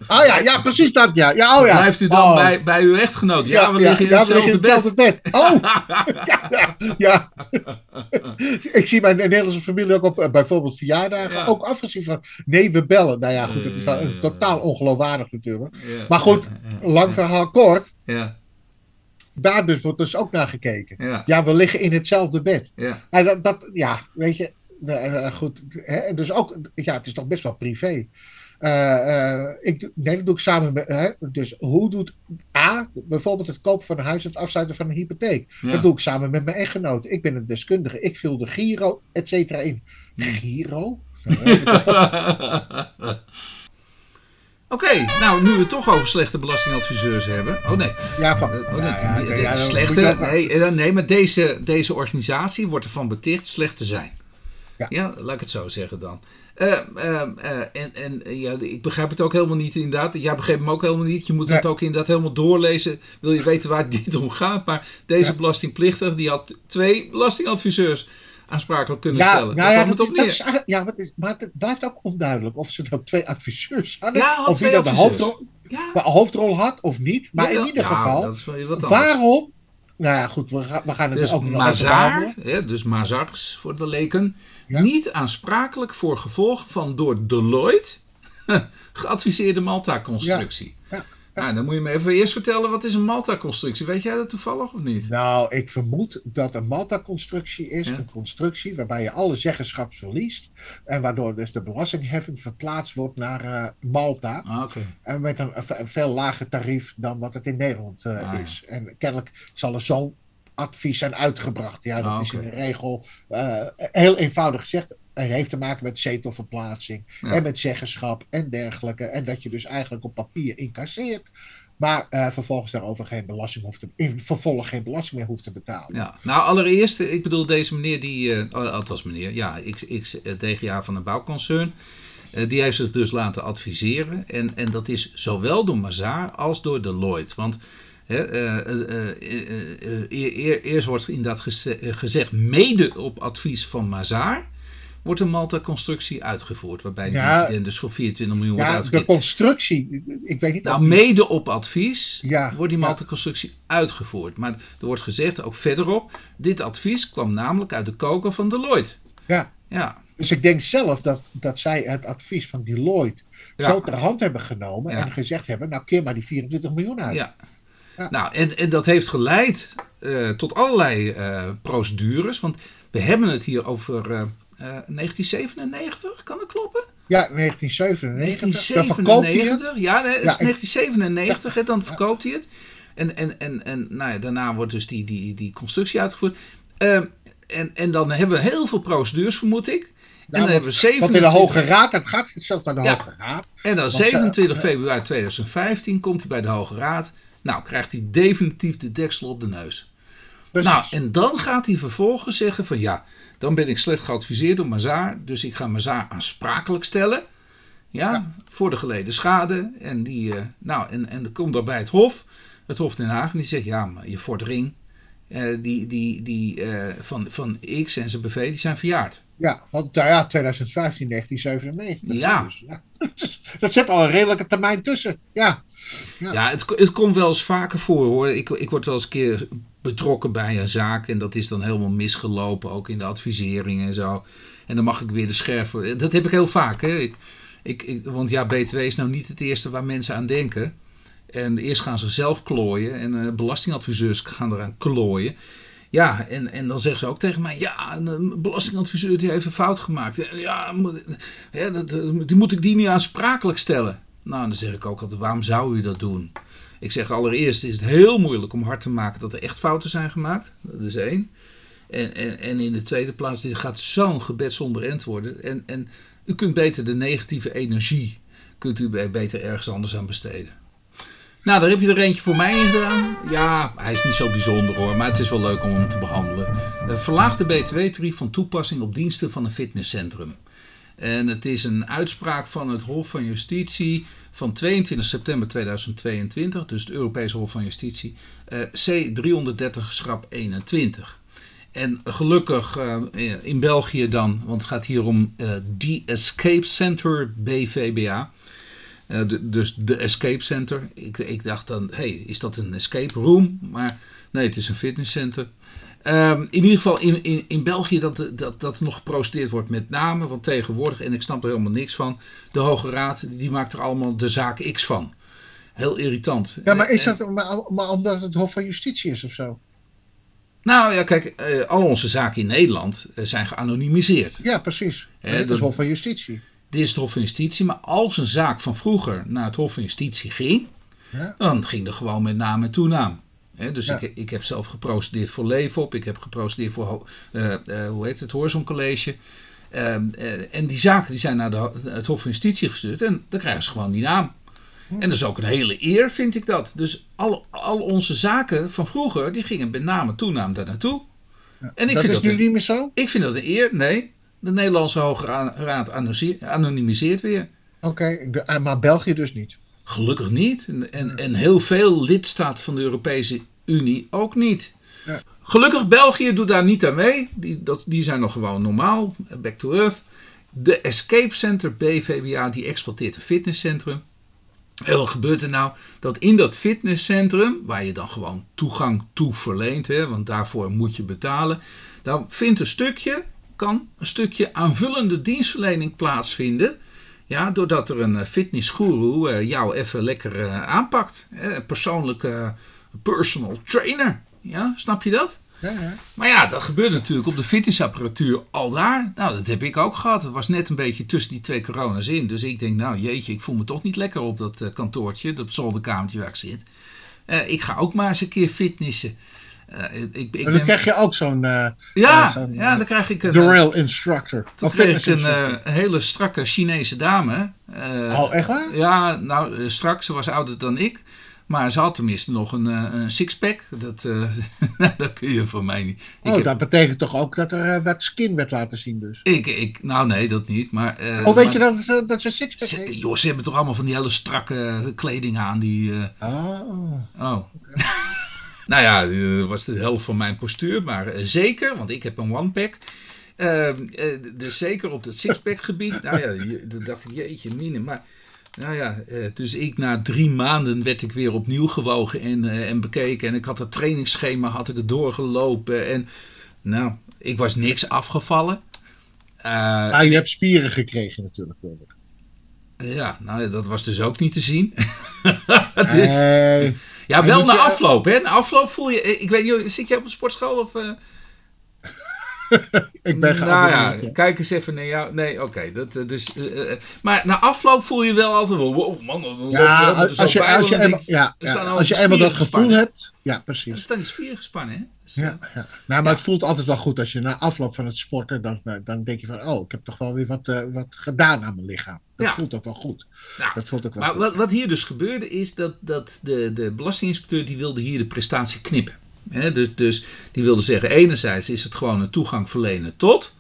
oh ja, ja, precies dat, ja. ja, oh, ja. blijft u dan Oh. bij, bij uw echtgenoot. Ja, we liggen in ja, we hetzelfde liggen in hetzelfde bed. bed. Oh, ja, ja, ja. Ik zie mijn Nederlandse familie ook op eh, bijvoorbeeld verjaardagen Ja. ook afgezien van nee, we bellen. Nou ja, goed, dat is dan een ja. totaal ongeloofwaardig natuurlijk. Maar goed, Lang verhaal kort, Ja, daar dus wordt dus ook naar gekeken. ja, Ja, we liggen in hetzelfde bed. ja. En dat, dat ja, weet je, eh, eh, goed. Hè, dus ook, ja, het is toch best wel privé. Eh, ik, doe- nee, dat doe ik samen met. Hè, dus hoe doet A, bijvoorbeeld het kopen van een huis en het afsluiten van een hypotheek? Ja. Dat doe ik samen met mijn echtgenoot. Ik ben een deskundige. Ik vul de Giro, et cetera, in. Giro? Oké, nou nu we het toch over slechte belastingadviseurs hebben. Oh nee, Ja, van. Eh, oh, nee, ja, ja, ja, slechte. Nee, eh, nee, maar deze, deze organisatie wordt ervan beticht slecht te zijn. Ja. laat ik het zo zeggen dan. Eh, en en ja, ik begrijp het ook helemaal niet inderdaad. Jij begrijpt hem ook helemaal niet. Je moet het ook inderdaad helemaal doorlezen. Wil je weten waar dit om gaat. Maar deze belastingplichtige die had twee belastingadviseurs aansprakelijk kunnen Ja, stellen. nou ja, dat, het is, dat eigenlijk- ja, wat is, maar het blijft ook onduidelijk of ze nou twee adviseurs hadden. Ja, had of wie dat de hoofdrol, Ja, de hoofdrol had of niet. Maar in ieder ja, geval, waarom? Nou ja, goed, we, gaan- we gaan het Dus ook Mazar, hè, dus Mazars voor de leken, niet aansprakelijk voor gevolgen van door Deloitte geadviseerde Malta-constructie. Ja. Nou, dan moet je me even eerst vertellen, wat is een Malta-constructie? Weet jij dat toevallig of niet? Nou, ik vermoed dat een Malta-constructie is Ja. een constructie waarbij je alle zeggenschap verliest. En waardoor dus de belastingheffing verplaatst wordt naar eh, Malta. Ah, oké. En met een, een veel lager tarief dan wat het in Nederland eh, Ah, ja. is. En kennelijk zal er zo'n advies zijn uitgebracht. Ja, dat Ah, is in de regel eh, heel eenvoudig gezegd. Het heeft te maken met zetelverplaatsing Ja. en met zeggenschap en dergelijke. En dat je dus eigenlijk op papier incasseert, maar eh, vervolgens daarover geen belasting hoeft te, in vervolg geen belasting meer hoeft te betalen. Ja, nou allereerst, ik bedoel deze meneer die, eh, oh, althans meneer, ja, X, eh, DGA van een bouwconcern, die heeft zich dus laten adviseren. En, en dat is zowel door Mazar als door Deloitte. Want eerst wordt inderdaad geze- eh, gezegd, mede op advies van Mazar, wordt de Malta-constructie uitgevoerd. Waarbij Ja. dividend dus voor 24 miljoen wordt Ja, de constructie, ik weet niet of Nou, mede op advies Ja, wordt die ja. Malta-constructie uitgevoerd. Maar er wordt gezegd, ook verderop, dit advies kwam namelijk uit de koker van Deloitte. Ja. Ja, Dus ik denk zelf dat, dat zij het advies van Deloitte Ja. zo ter hand hebben genomen Ja. en gezegd hebben, nou keer maar die 24 miljoen uit. ja. Ja. Nou, en, en dat heeft geleid eh, tot allerlei eh, procedures. Want we hebben het hier over eh, 1997, kan dat kloppen? Ja, 1997. Dan verkoopt hij het. 1997, ja, nee, het is Ja, ik- 1997, hè, dan verkoopt hij het. En, en, en, en nou ja, daarna wordt dus die, die, die constructie uitgevoerd. Ehm, en, en dan hebben we heel veel procedures, vermoed ik. En dan want- hebben we Want in 27, de Hoge Raad, gaat zelfs naar de Ja. Hoge Raad. en dan want ze- 27 ja. februari 2015 komt hij bij de Hoge Raad. Nou, krijgt hij definitief de deksel op de neus. Precies. Nou, en dan gaat hij vervolgens zeggen van ja, dan ben ik slecht geadviseerd door Mazaar, dus ik ga Mazaar aansprakelijk stellen. Ja, Ja. voor de geleden schade. En, die, eh, nou, en, en dan komt dan bij het Hof, het Hof Den Haag, en die zegt ja, maar je vordering eh, die, die, die, eh, van, van X en zijn BV, die zijn verjaard. Ja, want nou ja, 2015, 1997. Ja. Dus, ja. Dat zit al een redelijke termijn tussen. Ja. Ja, Ja. het, het komt wel eens vaker voor hoor. Ik, ik word wel eens een keer betrokken bij een zaak en dat is dan helemaal misgelopen, ook in de advisering en zo. En dan mag ik weer de scherven. Dat heb ik heel vaak. Hè. Ik, ik, want ja, BTW is nou niet het eerste waar mensen aan denken. En eerst gaan ze zelf klooien en eh, belastingadviseurs gaan eraan klooien. Ja, en, en dan zeggen ze ook tegen mij: ja, een belastingadviseur die heeft een fout gemaakt. Ja, moet- dat, eh, die moet ik die niet aansprakelijk stellen. Nou, dan zeg ik ook altijd: waarom zou u dat doen? Ik zeg allereerst is het heel moeilijk om hard te maken dat er echt fouten zijn gemaakt. Dat is één. En, en, en in de tweede plaats, dit gaat zo'n gebed zonder end worden. En, en u kunt beter de negatieve energie, kunt u be- beter ergens anders aan besteden. Nou, daar heb je er eentje voor mij in gedaan. Ja, hij is niet zo bijzonder hoor, maar het is wel leuk om hem te behandelen. Eh, verlaag de btw-tarief van toepassing op diensten van een fitnesscentrum. En het is een uitspraak van het Hof van Justitie van 22 september 2022, dus het Europese Hof van Justitie, eh, C330 schrap 21. En gelukkig eh, in België dan, want het gaat hier om eh The Escape Center BVBA. Eh, dus de Escape Center. Ik, ik dacht dan, hey, is dat een escape room? Maar nee, het is een fitnesscenter. Ehm, in ieder geval in, in, in België dat, dat, dat nog geprocedeerd wordt met name. Want tegenwoordig, en ik snap er helemaal niks van, de Hoge Raad die maakt er allemaal de zaak X van. Heel irritant. Ja, maar is Eh, dat maar, maar omdat het Hof van Justitie is of zo? Nou ja, kijk, eh, al onze zaken in Nederland eh, zijn geanonimiseerd. Ja, precies. Maar Hè, dit is Hof van Justitie. Dit is het Hof van Justitie, maar als een zaak van vroeger naar het Hof van Justitie ging, Ja. dan ging er gewoon met naam en toenaam. Dus Ja. ik, ik heb zelf geprocedeerd voor Leefop, ik heb geprocedeerd voor, eh, eh, hoe heet het, Horizon College. Ehm, eh, en die zaken die zijn naar de, het Hof van Justitie gestuurd en dan krijgen ze gewoon die naam. En dat is ook een hele eer, vind ik dat. Dus al, al onze zaken van vroeger, die gingen met naam en toenaam daar naartoe. Ja. En ik dat vind is dat nu een- niet meer zo? Ik vind dat een eer. Nee, de Nederlandse Hoge Ra- Raad anonimiseert weer. Oké, maar België dus niet. Gelukkig niet. En, en, heel veel lidstaten van de Europese Unie ook niet. Ja. Gelukkig België doet daar niet aan mee. Die, dat, die zijn nog gewoon normaal. Back to earth. De Escape Center BVBA die exploiteert een fitnesscentrum. En wat gebeurt er nou? Dat in dat fitnesscentrum, waar je dan gewoon toegang toe verleent, hè, want daarvoor moet je betalen, dan vindt een stukje, kan een stukje aanvullende dienstverlening plaatsvinden. Ja, doordat er een eh, fitnessguru eh, jou even lekker eh, aanpakt. Een persoonlijke personal trainer. Ja, snap je dat? Ja, ja. Maar ja, dat gebeurt natuurlijk op de fitnessapparatuur al daar. Nou, dat heb ik ook gehad. Het was net een beetje tussen die twee corona's in. Dus ik denk, nou jeetje, ik voel me toch niet lekker op dat kantoortje, dat zolderkamertje waar ik zit. Ik ga ook maar eens een keer fitnessen. Eh, ik, ik dan ben- krijg je ook zo'n uh, ja, zo'n, ja, eh, dan krijg ik een, drill instructor. toen kreeg ik een eh, hele strakke Chinese dame. Eh, oh, echt waar? Ja, nou, eh, strak. Ze was ouder dan ik. Maar ze had tenminste nog een, eh, een sixpack. Dat, eh, dat kun je van mij niet. Ik oh, heb- dat betekent toch ook dat er eh, wat skin werd laten zien dus. ik, ik, nou nee, dat niet. Maar, eh, oh, weet maar- je dat, ze- dat ze sixpack Ze, heeft? joh, ze hebben toch allemaal van die hele strakke kleding aan. Die, eh, Oh. oh. nou ja, eh, was de helft van mijn postuur. Maar eh, zeker, want ik heb een one-pack. Ehm, eh, dus zeker op het sixpack gebied. nou ja, toen dacht ik, jeetje mine. Maar nou ja, dus ik na drie maanden werd ik weer opnieuw gewogen en, en bekeken. En ik had het trainingsschema, had ik het doorgelopen. En nou, ik was niks afgevallen. Eh, Ah, je hebt spieren gekregen natuurlijk. Wilbert. Ja, nou dat was dus ook niet te zien. dus, Nee. ja, wel na je- afloop. Hè? Na afloop voel je... Ik weet niet, zit jij op een sportschool of... ik ben Nou ja, kijk eens even naar jou. Nee, oké. dat eh, dus, eh, eh, maar na afloop voel je wel altijd wel... Wow, man, dan Ja, als, je, als je, dan eenmaal, ja, als je eenmaal dat gevoel gespannen. hebt. Ja, Er precies. staan die spieren gespannen, hè? Dus, Ja, ja. Nou, maar het voelt altijd wel goed als je na afloop van het sporten, dan, dan denk je van, oh, ik heb toch wel weer wat, wat gedaan aan mijn lichaam. Dat Ja. voelt ook wel goed. Nou, Dat voelt ook wel Maar goed. wat, wat hier dus gebeurde is dat, dat de, de belastinginspecteur die wilde hier de prestatie knippen. Dus, dus die wilde zeggen, enerzijds is het gewoon een toegang verlenen tot.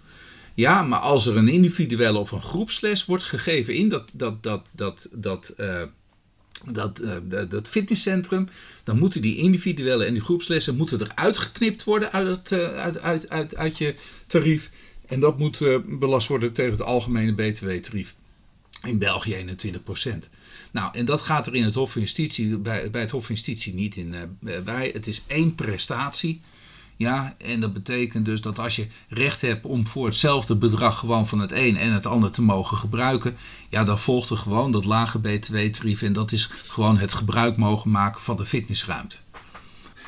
Ja, maar als er een individuele of een groepsles wordt gegeven in dat, dat, dat, dat, dat, eh, dat, eh, dat, dat fitnesscentrum, dan moeten die individuele en die groepslessen moeten eruit geknipt worden uit, het, eh, uit, uit, uit, uit je tarief. En dat moet belast worden tegen het algemene btw-tarief. In België 21 Nou, en dat gaat er in het Hof van Justitie, bij, bij het Hof van Justitie niet in eh, bij. Het is één prestatie. Ja, en dat betekent dus dat als je recht hebt om voor hetzelfde bedrag gewoon van het een en het ander te mogen gebruiken, ja, dan volgt er gewoon dat lage btw-tarief en dat is gewoon het gebruik mogen maken van de fitnessruimte.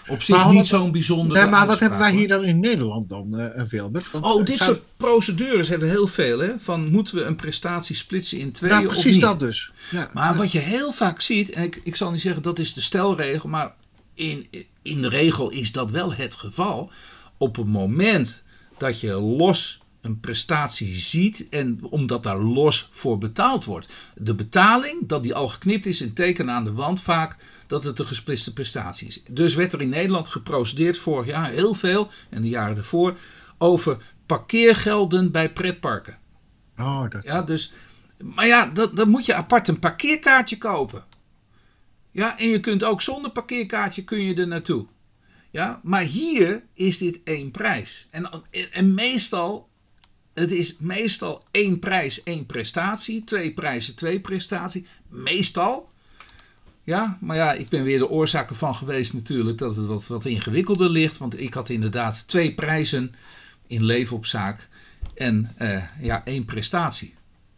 Op zich Maar niet wat- zo'n bijzondere Nee, maar wat uitspraak, hebben wij hier dan in Nederland dan, eh Wilbert? Want, Oh, dit zou- soort procedures hebben we heel veel, hè? Van moeten we een prestatie splitsen in twee Nou, of precies niet? dat dus. Ja. Maar wat je heel vaak ziet, en ik, ik zal niet zeggen dat is de stelregel, maar in, in de regel is dat wel het geval. Op het moment dat je los een prestatie ziet en omdat daar los voor betaald wordt. De betaling, dat die al geknipt is in teken aan de wand vaak, dat het een gesplitste prestatie is. Dus werd er in Nederland geprocedeerd vorig jaar heel veel, en de jaren ervoor, over parkeergelden bij pretparken. Oh, dat, Ja, dus, maar ja, dan, dan moet je apart een parkeerkaartje kopen. Ja, en je kunt ook zonder parkeerkaartje kun je er naartoe. Ja, maar hier is dit één prijs. En, en meestal, het is meestal één prijs, één prestatie. Twee prijzen, twee prestatie. Meestal. Ja, maar ja, ik ben weer de oorzaak ervan geweest natuurlijk dat het wat, wat ingewikkelder ligt. Want ik had inderdaad twee prijzen in leven op zaak. En eh, ja, één prestatie.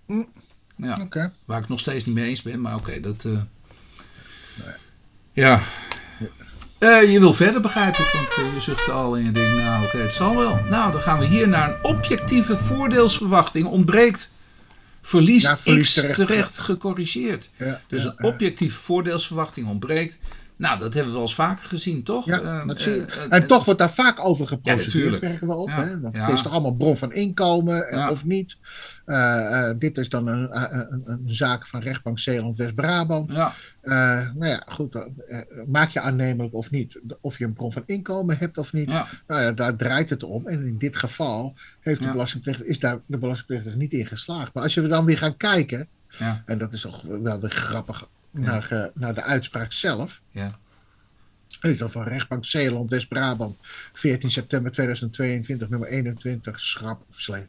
Hm. Ja, waar ik nog steeds niet mee eens ben, maar oké, dat. eh, Ja. Eh, je wil verder, begrijp ik, want eh, je zucht al en je denkt, nou oké, het zal wel. Nou, dan gaan we hier naar een objectieve voordeelsverwachting. Ontbreekt verlies, Ja, verlies x terecht, terecht, ja. gecorrigeerd. Ja, Dus een objectieve voordeelsverwachting ontbreekt. Nou, dat hebben we wel eens vaker gezien, toch? Ja, Eh, dat zie je. eh, eh, en toch wordt daar vaak over Ja, geprocedeerd, natuurlijk. merken we op. Ja, Hè? Want ja. Het is toch allemaal bron van inkomen eh, Ja. of niet. Eh, eh, dit is dan een, eh, een, een zaak van rechtbank Zeeland-West-Brabant. Ja, Eh, nou ja, goed. eh, maak je aannemelijk of niet. Of je een bron van inkomen hebt of niet. ja, Nou ja, daar draait het om. En in dit geval heeft de Ja. belastingplichtige, is daar de belastingplichtige niet in geslaagd. Maar als we dan weer gaan kijken, ja, en dat is toch wel weer grappig, naar, eh, naar de uitspraak zelf. ja. Het is dan van rechtbank Zeeland, West-Brabant, 14 september 2022, nummer 21, schrap, slecht.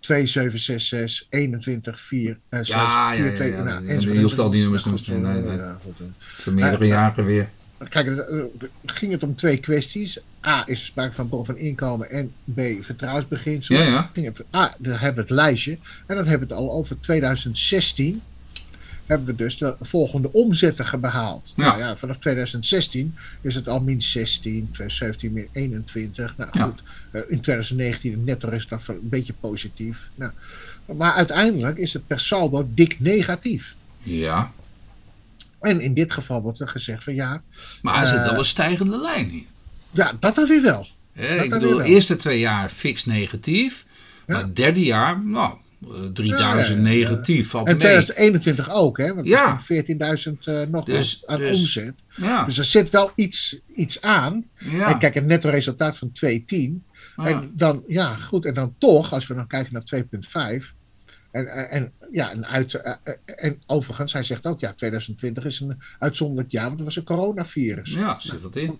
2766, 21, 4, eh, 6, Ja, ja, 4, ja, 2, ja, nou, ja, enzovoort, je hoeft al die nummers ja, goed, eh. Voor meerdere Eh, jaren weer. Kijk, het, eh, ging het om twee kwesties. A, is er sprake van bron van inkomen en B, vertrouwensbeginsel. Ja, ja. Ging het, A, dan hebben we het lijstje. En dan hebben we het al over 2016. Hebben we dus de volgende omzetten behaald. Ja. Nou ja, vanaf 2016 is het al min 16, 2017 min 21. Nou Ja. goed, eh, in 2019 het netto resultaat van een beetje positief. Nou, maar uiteindelijk is het per saldo dik negatief. Ja, En in dit geval wordt er gezegd van ja, maar er zit Eh, wel een stijgende lijn in. Ja, dat dan weer wel. Dat ik bedoel, de eerste twee jaar fix negatief. Ja. Maar het derde jaar, nou, 3000 Ja, ja, ja. negatief. En mee. 2021 ook, hè? Want Ja. ja. 14.000 eh, nog Dus- aan dus- omzet. Ja, Dus er zit wel iets, iets aan. ja. En kijk, een netto resultaat van 2,10. Ah. En dan, ja, goed. En dan toch, als we dan kijken naar 2,5. En, en, en, ja, en, uit, eh, eh, en overigens, hij zegt ook, ja, 2020 is een uitzonderlijk jaar, want er was een coronavirus. ja, zit dat in.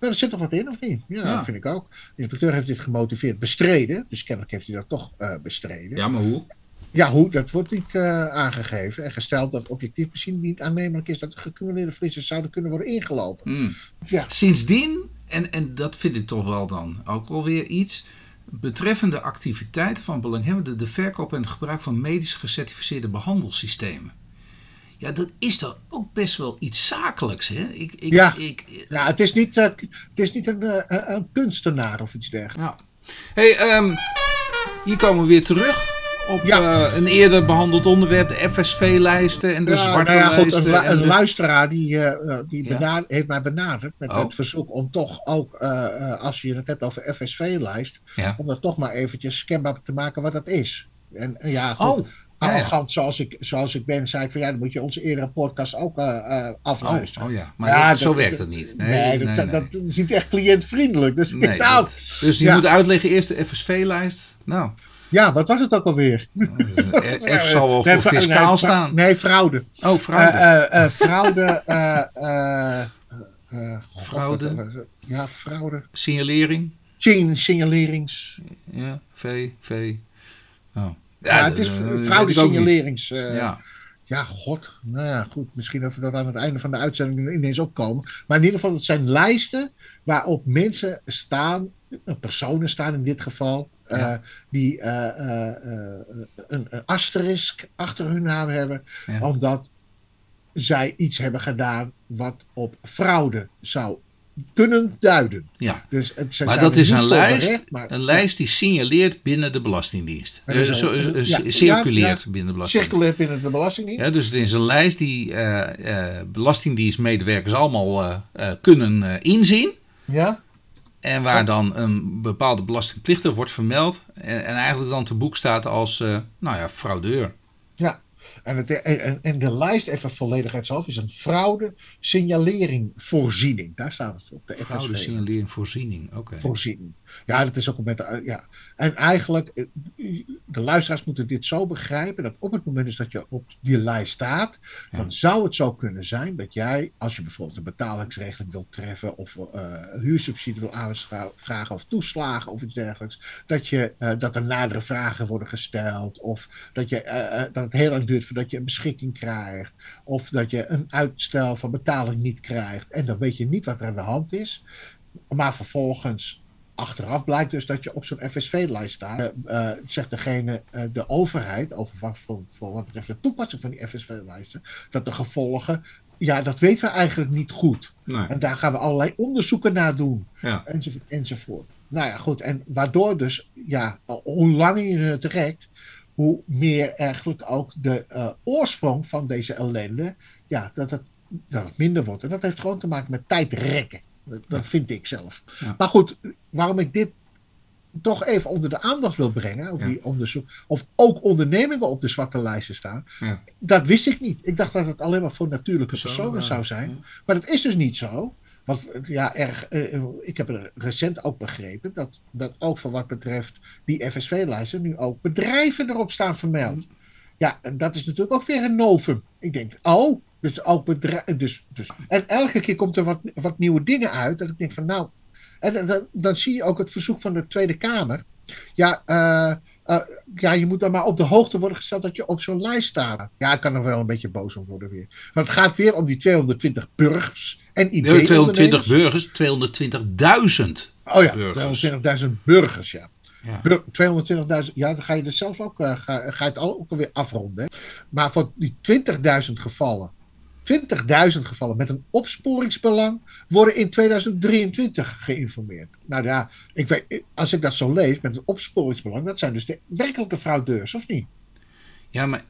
Nou, er zit toch wat in, of niet? Ja, Ja. dat vind ik ook. De inspecteur heeft dit gemotiveerd bestreden. Dus kennelijk heeft hij dat toch eh, bestreden. Ja, maar hoe? Ja, hoe? Dat wordt niet eh, aangegeven. En gesteld dat objectief misschien niet aannemelijk is dat de gecumuleerde verliezen zouden kunnen worden ingelopen. Hmm. Ja. Sindsdien, en, en dat vind ik toch wel dan ook alweer iets, betreffende activiteiten van belanghebbenden, de verkoop en het gebruik van medisch gecertificeerde behandelsystemen. Ja, dat is toch ook best wel iets zakelijks, hè? Ik, ik, Ja. Ik, Ja, het is niet, eh, het is niet een, eh, een kunstenaar of iets dergelijks. ja. hey, ehm, hier komen we weer terug op Ja. eh, een eerder behandeld onderwerp, de FSV-lijsten en de Ja, zwarte nou ja, goed, lijsten. een, en een luisteraar die, eh, eh, die Ja. heeft mij benaderd met Oh. het verzoek om toch ook, eh, eh, als je het hebt over FSV-lijst, om dat toch maar eventjes kenbaar te maken wat dat is. En eh, ja, goed, Oh. Arrogant zoals ik, zoals ik ben, zei ik van ja, dan moet je onze eerdere podcast ook eh, eh, Oh, afluisteren. oh ja, maar Ja, dat- zo dat- werkt het niet. Nee, dat, nee. dat is niet echt cliëntvriendelijk. Dus Nee, dat- dus je Ja. moet uitleggen eerst de FSV-lijst. Nou, ja, wat was het ook alweer? F zal wel voor fiscaal staan. Nee, fraude. Oh, fraude. Eh, fraude. god, Fraude? wat- Ja, fraude. Signalering. Sign- Signalerings. Ja, V, V. Oh. Ja, het is fraude niet. signalerings. eh, ja. Ja, god. Nou ja, goed. Misschien dat we dat aan het einde van de uitzending ineens opkomen. Maar in ieder geval, het zijn lijsten waarop mensen staan, eh, personen staan in dit geval, eh, die eh, eh, eh, een, een asterisk achter hun naam hebben, Ja. omdat zij iets hebben gedaan wat op fraude zou kunnen duiden. ja. Dus het, Maar dat is een lijst, berecht, maar- een lijst die signaleert binnen de Belastingdienst. Is zo- eh, ja, circuleert ja, binnen de Belastingdienst. circulair binnen de Belastingdienst. Ja, dus het is een lijst die eh, Belastingdienstmedewerkers allemaal kunnen inzien. Ja? En waar dan een bepaalde belastingplichtige wordt vermeld. En, en eigenlijk dan te boek staat als, nou ja, fraudeur. Ja. En, het, en, en de lijst, even volledigheidshalve, is een fraude signalering Daar staat het op, de Fraude, signalering, voorziening. Oké. Voorziening. Ja, dat is ook met de, ja. En eigenlijk, eh, de luisteraars moeten dit zo begrijpen, dat op het moment dus dat je op die lijst staat, Ja. dan zou het zo kunnen zijn dat jij, als je bijvoorbeeld een betalingsregeling wilt treffen, of eh, huursubsidie wil aanvragen, of toeslagen of iets dergelijks, dat, je, eh, dat er nadere vragen worden gesteld, of dat, je, eh, eh, dat het heel lang duurt voordat je een beschikking krijgt, of dat je een uitstel van betaling niet krijgt, en dan weet je niet wat er aan de hand is. Maar vervolgens, achteraf blijkt dus dat je op zo'n FSV-lijst staat. Eh, eh, zegt degene, eh, de overheid, over wat, voor, voor wat betreft de toepassing van die FSV-lijsten, dat de gevolgen, ja, dat weten we eigenlijk niet goed. Nee. En daar gaan we allerlei onderzoeken naar doen, Ja. enzovoort. enzovoort. Nou ja, goed. En waardoor dus, ja, hoe langer je het trekt, hoe meer eigenlijk ook de oorsprong van deze ellende, ja, dat het, dat het minder wordt. En dat heeft gewoon te maken met tijdrekken. Dat, dat vind ik zelf. Ja. Maar goed, waarom ik dit toch even onder de aandacht wil brengen, die onderzoek, of ook ondernemingen op de zwarte lijsten staan, dat wist ik niet. Ik dacht dat het alleen maar voor natuurlijke Personen, zou zijn. Maar dat is dus niet zo. Want ja, erg, eh, ik heb er recent ook begrepen dat, dat ook voor wat betreft die FSV-lijsten nu ook bedrijven erop staan vermeld. Ja, en dat is natuurlijk ook weer een novum. Ik denk, oh, dus ook bedrijven. Dus, dus. En elke keer komt er wat, wat nieuwe dingen uit. Dat ik denk van nou. En dan- dan, zie je ook het verzoek van de Tweede Kamer. Ja, eh, eh, ja, je moet dan maar op de hoogte worden gesteld dat je op zo'n lijst staat. Ja, ik kan er wel een beetje boos om worden weer. Want het gaat weer om die 220 burgers en Nee, 220 IB-ondernemers. burgers, 220.000. Oh ja, burgers. 220.000 burgers, ja. Ja. Bur- 220.000, ja, dan ga je er zelf ook, eh, ga, ga je het al- ook alweer afronden. hè. Maar voor die 20.000 gevallen, 20.000 gevallen met een opsporingsbelang worden in 2023 geïnformeerd. Nou ja, ik weet, als ik dat zo lees met een opsporingsbelang, dat zijn dus de werkelijke fraudeurs, of niet? Ja, maar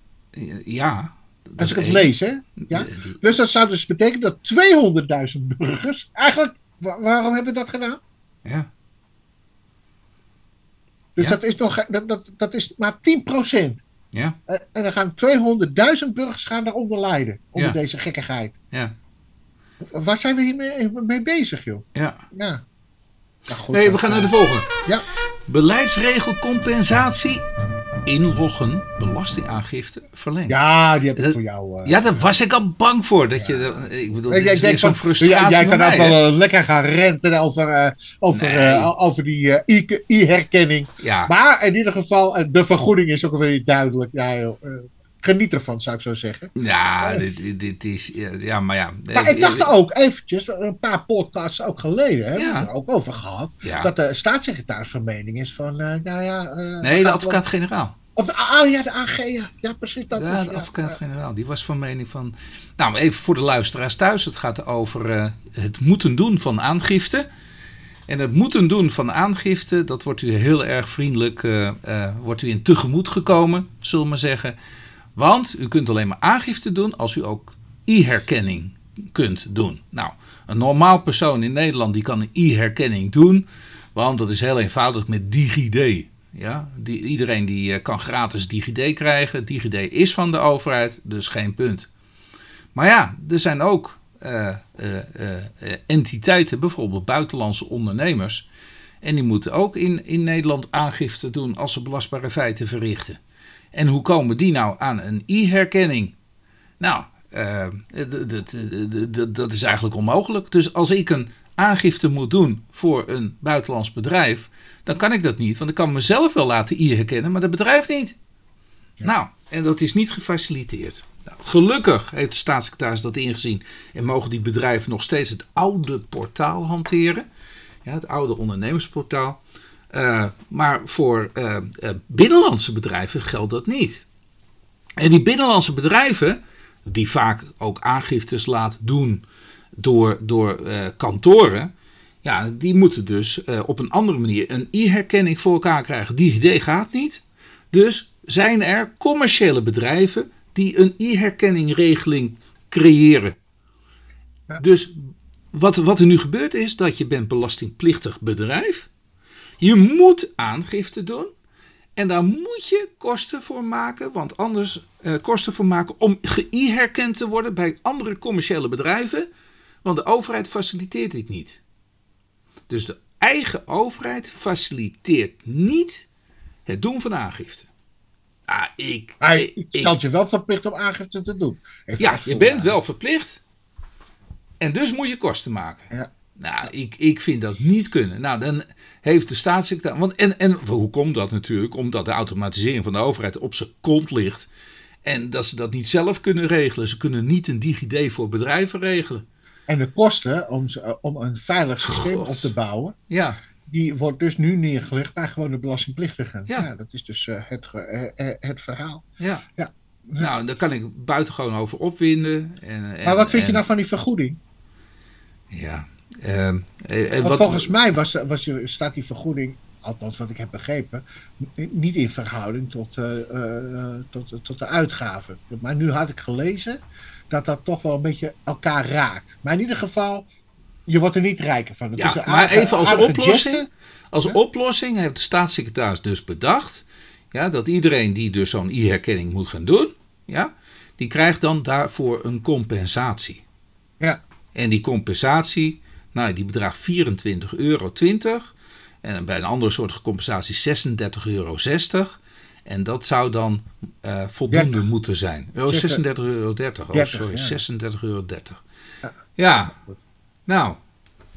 ja. Als ik het lees, hè? Ja? Dus dat zou dus betekenen dat 200.000 burgers eigenlijk Wa- waarom hebben we dat gedaan? Ja. Dus Ja. dat, is nog, dat, dat, dat is maar 10%. Ja. En, en dan gaan 200.000 burgers gaan daaronder lijden. Onder Ja. deze gekkigheid. Ja. Waar zijn we hiermee mee bezig, joh? Ja. Ja. Nou, goed, Nee, we gaan naar de eh, volgende. Ja. Beleidsregel compensatie. Inloggen belastingaangifte verlengd. Ja, die heb ik Dat- voor jou. eh. Ja, daar was ik al bang voor. Dat je, ik bedoel, Ik, denk zo'n frustratie jij, kan ook wel eh, lekker gaan renten over, eh, over, Nee. eh, over die eh, i-herkenning. Ja, Maar in ieder geval, eh, de vergoeding is ook weer duidelijk. Ja, joh, eh, geniet ervan, zou ik zo zeggen. ja dit, dit- dit is... Ja, maar ja. Maar ik dacht ook eventjes, een paar podcasts ook geleden, hebben we er ook over gehad. Dat de staatssecretaris van mening is van, eh, nou ja... eh, Nee, de advocaat-generaal. Of, ah ja, de AG, ja, ja precies. Dat Ja, de ja. advocaat-generaal. Die was van mening van... Nou, maar even voor de luisteraars thuis. Het gaat over eh, het moeten doen van aangifte. En het moeten doen van aangifte, dat wordt u heel erg vriendelijk, eh, eh, wordt u in tegemoet gekomen, zullen we maar zeggen. Want u kunt alleen maar aangifte doen als u ook e-herkenning kunt doen. Nou, een normaal persoon in Nederland die kan een e-herkenning doen, want dat is heel eenvoudig met DigiD. Ja, die, iedereen die eh, kan gratis DigiD krijgen. DigiD is van de overheid, dus geen punt. Maar ja, er zijn ook eh, eh, entiteiten, bijvoorbeeld buitenlandse ondernemers. En die moeten ook in, in Nederland aangifte doen als ze belastbare feiten verrichten. En hoe komen die nou aan een e-herkenning? Nou, eh, dat is eigenlijk onmogelijk. Dus als ik een aangifte moet doen voor een buitenlands bedrijf, dan kan ik dat niet. Want ik kan mezelf wel laten e-herkennen, maar dat bedrijf niet. Nou, en dat is niet gefaciliteerd. Nou, gelukkig heeft de staatssecretaris dat ingezien en mogen die bedrijven nog steeds het oude portaal hanteren. Ja, het oude ondernemersportaal. Eh, maar voor eh, eh, binnenlandse bedrijven geldt dat niet. En die binnenlandse bedrijven, die vaak ook aangiftes laten doen door, door kantoren, ja, die moeten dus op een andere manier een e-herkenning voor elkaar krijgen. Die idee gaat niet. Dus zijn er commerciële bedrijven die een e-herkenningregeling creëren. Ja. Dus wat, wat er nu gebeurt is dat je bent belastingplichtig bedrijf. Je moet aangifte doen. En daar moet je kosten voor maken, want anders eh, kosten voor maken om ge-herkend te worden bij andere commerciële bedrijven. Want de overheid faciliteert dit niet. Dus de eigen overheid faciliteert niet het doen van aangifte. Ah, ik, Hij ik- stelt je wel verplicht om aangifte te doen. Even ja, je bent wel verplicht. En dus moet je kosten maken. Ja. Nou, ik, ik vind dat niet kunnen. Nou, dan heeft de staatssecretaris. Want, en, en hoe komt dat natuurlijk? Omdat de automatisering van de overheid op zijn kont ligt. En dat ze dat niet zelf kunnen regelen. Ze kunnen niet een DigiD voor bedrijven regelen. En de kosten om, ze- om een veilig systeem God. op te bouwen, Ja, die wordt dus nu neergelegd bij gewone belastingplichtigen. Ja. Ja, dat is dus eh, het, eh, eh, het verhaal. ja. Ja. Nou, daar kan ik buitengewoon over opwinden. En, en, maar wat vind je nou van die vergoeding? Ja. Ehm, eh, eh, wat- volgens mij was, was, je- staat die vergoeding, althans wat ik heb begrepen, niet in verhouding tot, eh, tot, tot de uitgaven. Maar nu had ik gelezen dat dat toch wel een beetje elkaar raakt. Maar in ieder geval, je wordt er niet rijker van. Het is maar even als oplossing. Als Ja. oplossing heeft de staatssecretaris dus bedacht. Ja, dat iedereen die dus zo'n e-herkenning moet gaan doen. Ja, die krijgt dan daarvoor een compensatie. Ja. En die compensatie, nou, die bedraagt 24,20 euro. En bij een andere soort compensatie 36,60 euro. En dat zou dan eh, voldoende 30. moeten zijn. Oh, Zeg, 36,30 euro. Oh, 30, sorry, ja. 36,30 euro. Ja. Ja, nou,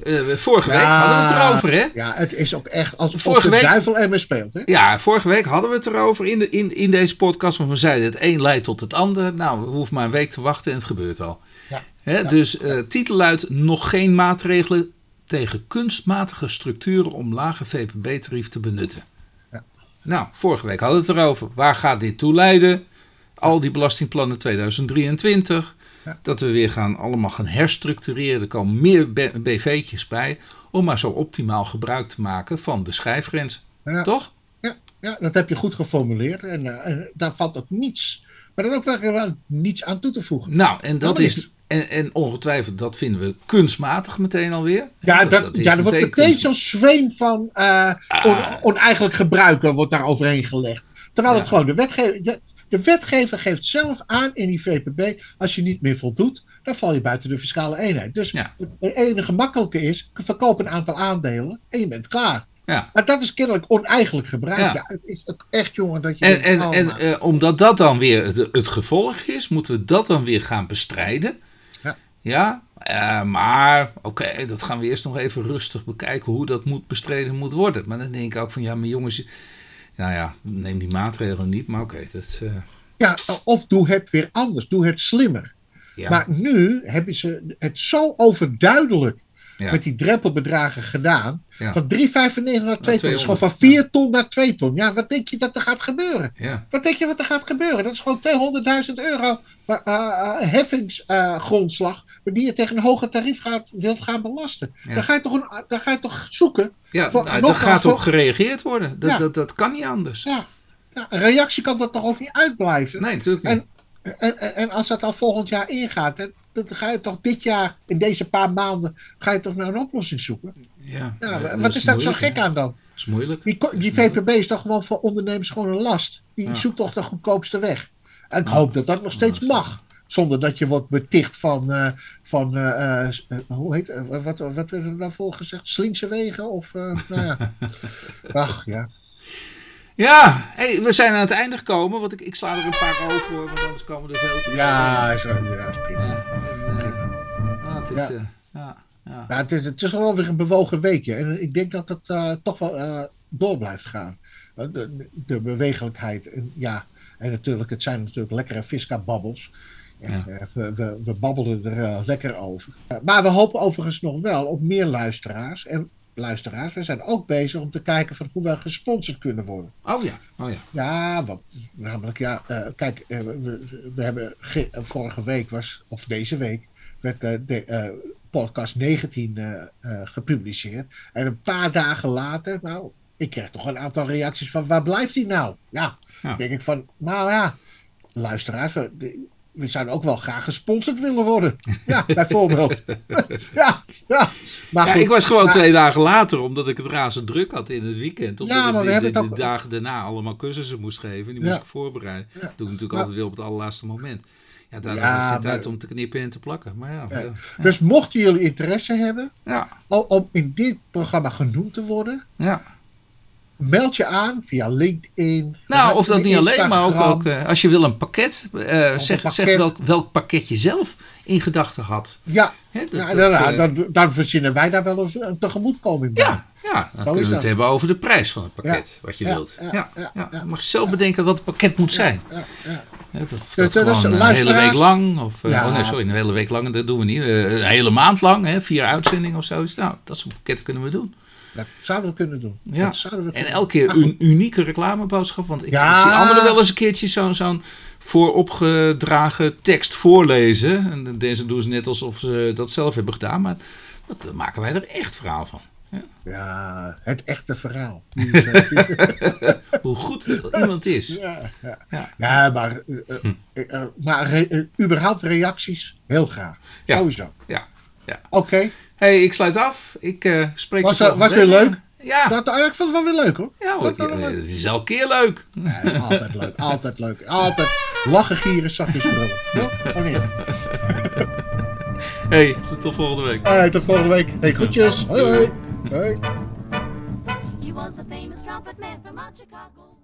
eh, vorige week hadden we het erover, hè? Ja, het is ook echt alsof Vorige de week- duivel ermee speelt. Hè? Ja, vorige week hadden we het erover in, de, in, in deze podcast. Want we zeiden het een leidt tot het ander. Nou, we hoeven maar een week te wachten en het gebeurt al. Ja. Ja. Dus eh titel luidt nog geen maatregelen tegen kunstmatige structuren om lage VPB-tarief te benutten. Ja. Nou, vorige week hadden we het erover. Waar gaat dit toe leiden? Al die belastingplannen 2023. Ja. Dat we weer gaan, allemaal gaan herstructureren. Er komen meer BV'tjes bij. Om maar zo optimaal gebruik te maken van de schijfgrens. Ja. Toch? Ja, dat heb je goed geformuleerd. En, eh, en daar valt ook niets, maar dan ook wel niets aan toe te voegen. Nou, en dat is. En, en ongetwijfeld, dat vinden we kunstmatig meteen alweer. Ja, dat, ja er wordt meteen kunst- zo'n zweem van eh, on- Ah. oneigenlijk gebruiken wordt daar overheen gelegd. Terwijl het gewoon de wetgever, de, de wetgever geeft zelf aan in die VPB, als je niet meer voldoet, dan val je buiten de fiscale eenheid. Dus Ja. het, enige makkelijke is, verkoop een aantal aandelen en je bent klaar. Ja. Maar dat is kennelijk oneigenlijk gebruik. Ja. Ja. het is echt, jongen, dat je... En, denkt, en, oh, en eh, omdat dat dan weer het, het gevolg is, moeten we dat dan weer gaan bestrijden. Ja. Eh, maar oké, dat gaan we eerst nog even rustig bekijken hoe dat moet bestreden moet worden. Maar dan denk ik ook van ja, maar jongens, nou ja, neem die maatregelen niet, maar oké, dat. eh, ja, of doe het weer anders. Doe het slimmer. ja, Maar nu hebben ze het zo overduidelijk ja, met die drempelbedragen gedaan. Ja. Van 3,95 naar 2 ton. Dat is 200, gewoon van 4 ton naar 2 ton. Ja, wat denk je dat er gaat gebeuren? Wat denk je wat er gaat gebeuren? Dat is gewoon 200.000 euro uh, uh, heffingsgrondslag. die je tegen een hoger tarief gaat, wilt gaan belasten. Dan, ga je toch een, dan ga je toch zoeken. ja Voor- nou, daar gaat op voor- gereageerd worden. Dat, Ja. dat, dat kan niet anders. Ja, ja, een reactie kan dat toch ook niet uitblijven? Nee, natuurlijk niet. En, en, en, en als dat al volgend jaar ingaat, dan ga je toch dit jaar, in deze paar maanden, ga je toch naar een oplossing zoeken? ja, Ja, wat is daar zo gek aan dan? Dat is moeilijk. Die, Dat is die moeilijk. VPB is toch gewoon voor ondernemers gewoon een last. Die Ja. zoekt toch de goedkoopste weg. En ik Ja. hoop dat dat nog steeds Ja, mag. Zonder dat je wordt beticht van, eh, van eh, eh, hoe heet wat, wat werd er daarvoor gezegd? Slinkse wegen? Of, eh, nou ja. Ach ja. Ja, hey, we zijn aan het einde gekomen, want ik, ik sla er een paar over, hoor, want anders komen er veel te Ja, wel- ja, is prima. Ja, en, ja, het is, Ja. eh, ja, ja. Ja, het, is, het is wel weer een bewogen weekje. En ik denk dat het eh, toch wel eh, door blijft gaan. De, de bewegelijkheid. En, ja, en natuurlijk, het zijn natuurlijk lekkere Fisca-babbels. Ja, we, we, we babbelen er lekker over. Maar we hopen overigens nog wel op meer luisteraars. En luisteraars, we zijn ook bezig om te kijken van hoe we gesponsord kunnen worden. Oh ja, oh ja. Ja, want namelijk, ja, eh, kijk, eh, we, we- hebben eh, vorige week was, of deze week, werd de podcast 19 eh, eh, gepubliceerd. En een paar dagen later, nou, ik kreeg toch een aantal reacties van waar blijft hij nou? Ja, Ja. denk ik van, nou ja, luisteraars, we, de- we zouden ook wel graag gesponsord willen worden. Ja, bijvoorbeeld. ja, ja. Maar ja goed, ik was gewoon maar- twee dagen later, omdat ik het razend druk had in het weekend. Omdat Ja, ik maar we de, hebben de, dagen daarna allemaal cursussen moest geven. Die Ja. moest ik voorbereiden. Dat doe ik natuurlijk Maar- altijd weer op het allerlaatste moment. Ja, daar Ja, maar- tijd om te knippen en te plakken. Maar ja, Ja. Dus mochten jullie interesse hebben om in dit programma genoemd te worden, ja. Meld je aan via LinkedIn. Nou, of dat niet alleen, maar ook, ook eh, als je wil een pakket, eh, zeg, pakket. zeg welk, welk pakket je zelf in gedachten had. Ja, Hè, dat- ja dat, dan, eh, dan, dan verzinnen wij daar wel een, een tegemoetkoming bij. Ja, ja dan kunnen is we het dat. hebben over de prijs van het pakket, wat je Ja, wilt. ja, Ja, ja, ja, ja. Je mag zelf bedenken wat het pakket moet zijn. Ja, ja. Dus- dat dus gewoon een hele week lang, of Ja. oh nee, sorry, een hele week lang, dat doen we niet. Een hele maand lang, hè, vier uitzendingen of zoiets. Nou, dat soort pakketten kunnen we doen. Dat zouden we kunnen doen. Ja. Dat zouden we En elke keer een unieke reclameboodschap, want ik, Ja. zie anderen wel eens een keertje zo'n zo'n vooropgedragen tekst voorlezen. En deze doen ze net alsof ze dat zelf hebben gedaan, maar dat maken wij er echt verhaal van. Ja, het echte verhaal. Hoe goed iemand is. ja, ja. Ja. ja, maar, eh, eh, Hm. eh, maar re- überhaupt reacties, heel graag. Ja. Sowieso. Ja, ja. Oké, hey, ik sluit af. Ik eh, spreek Was, je eh, volgende was weer leuk? Ja, dat, ah, ik vond het wel weer leuk hoor. ja hoor, Dat ja, leuk. het is elke keer leuk. Ja, het is altijd leuk, altijd leuk. Altijd lachen, gieren, zakjes brullen. Ja, oh nee. hey, tot volgende week. Hey, tot volgende week. Hey, groetjes. Hoi, hoi. hoi. He was a famous trumpet man from Chicago.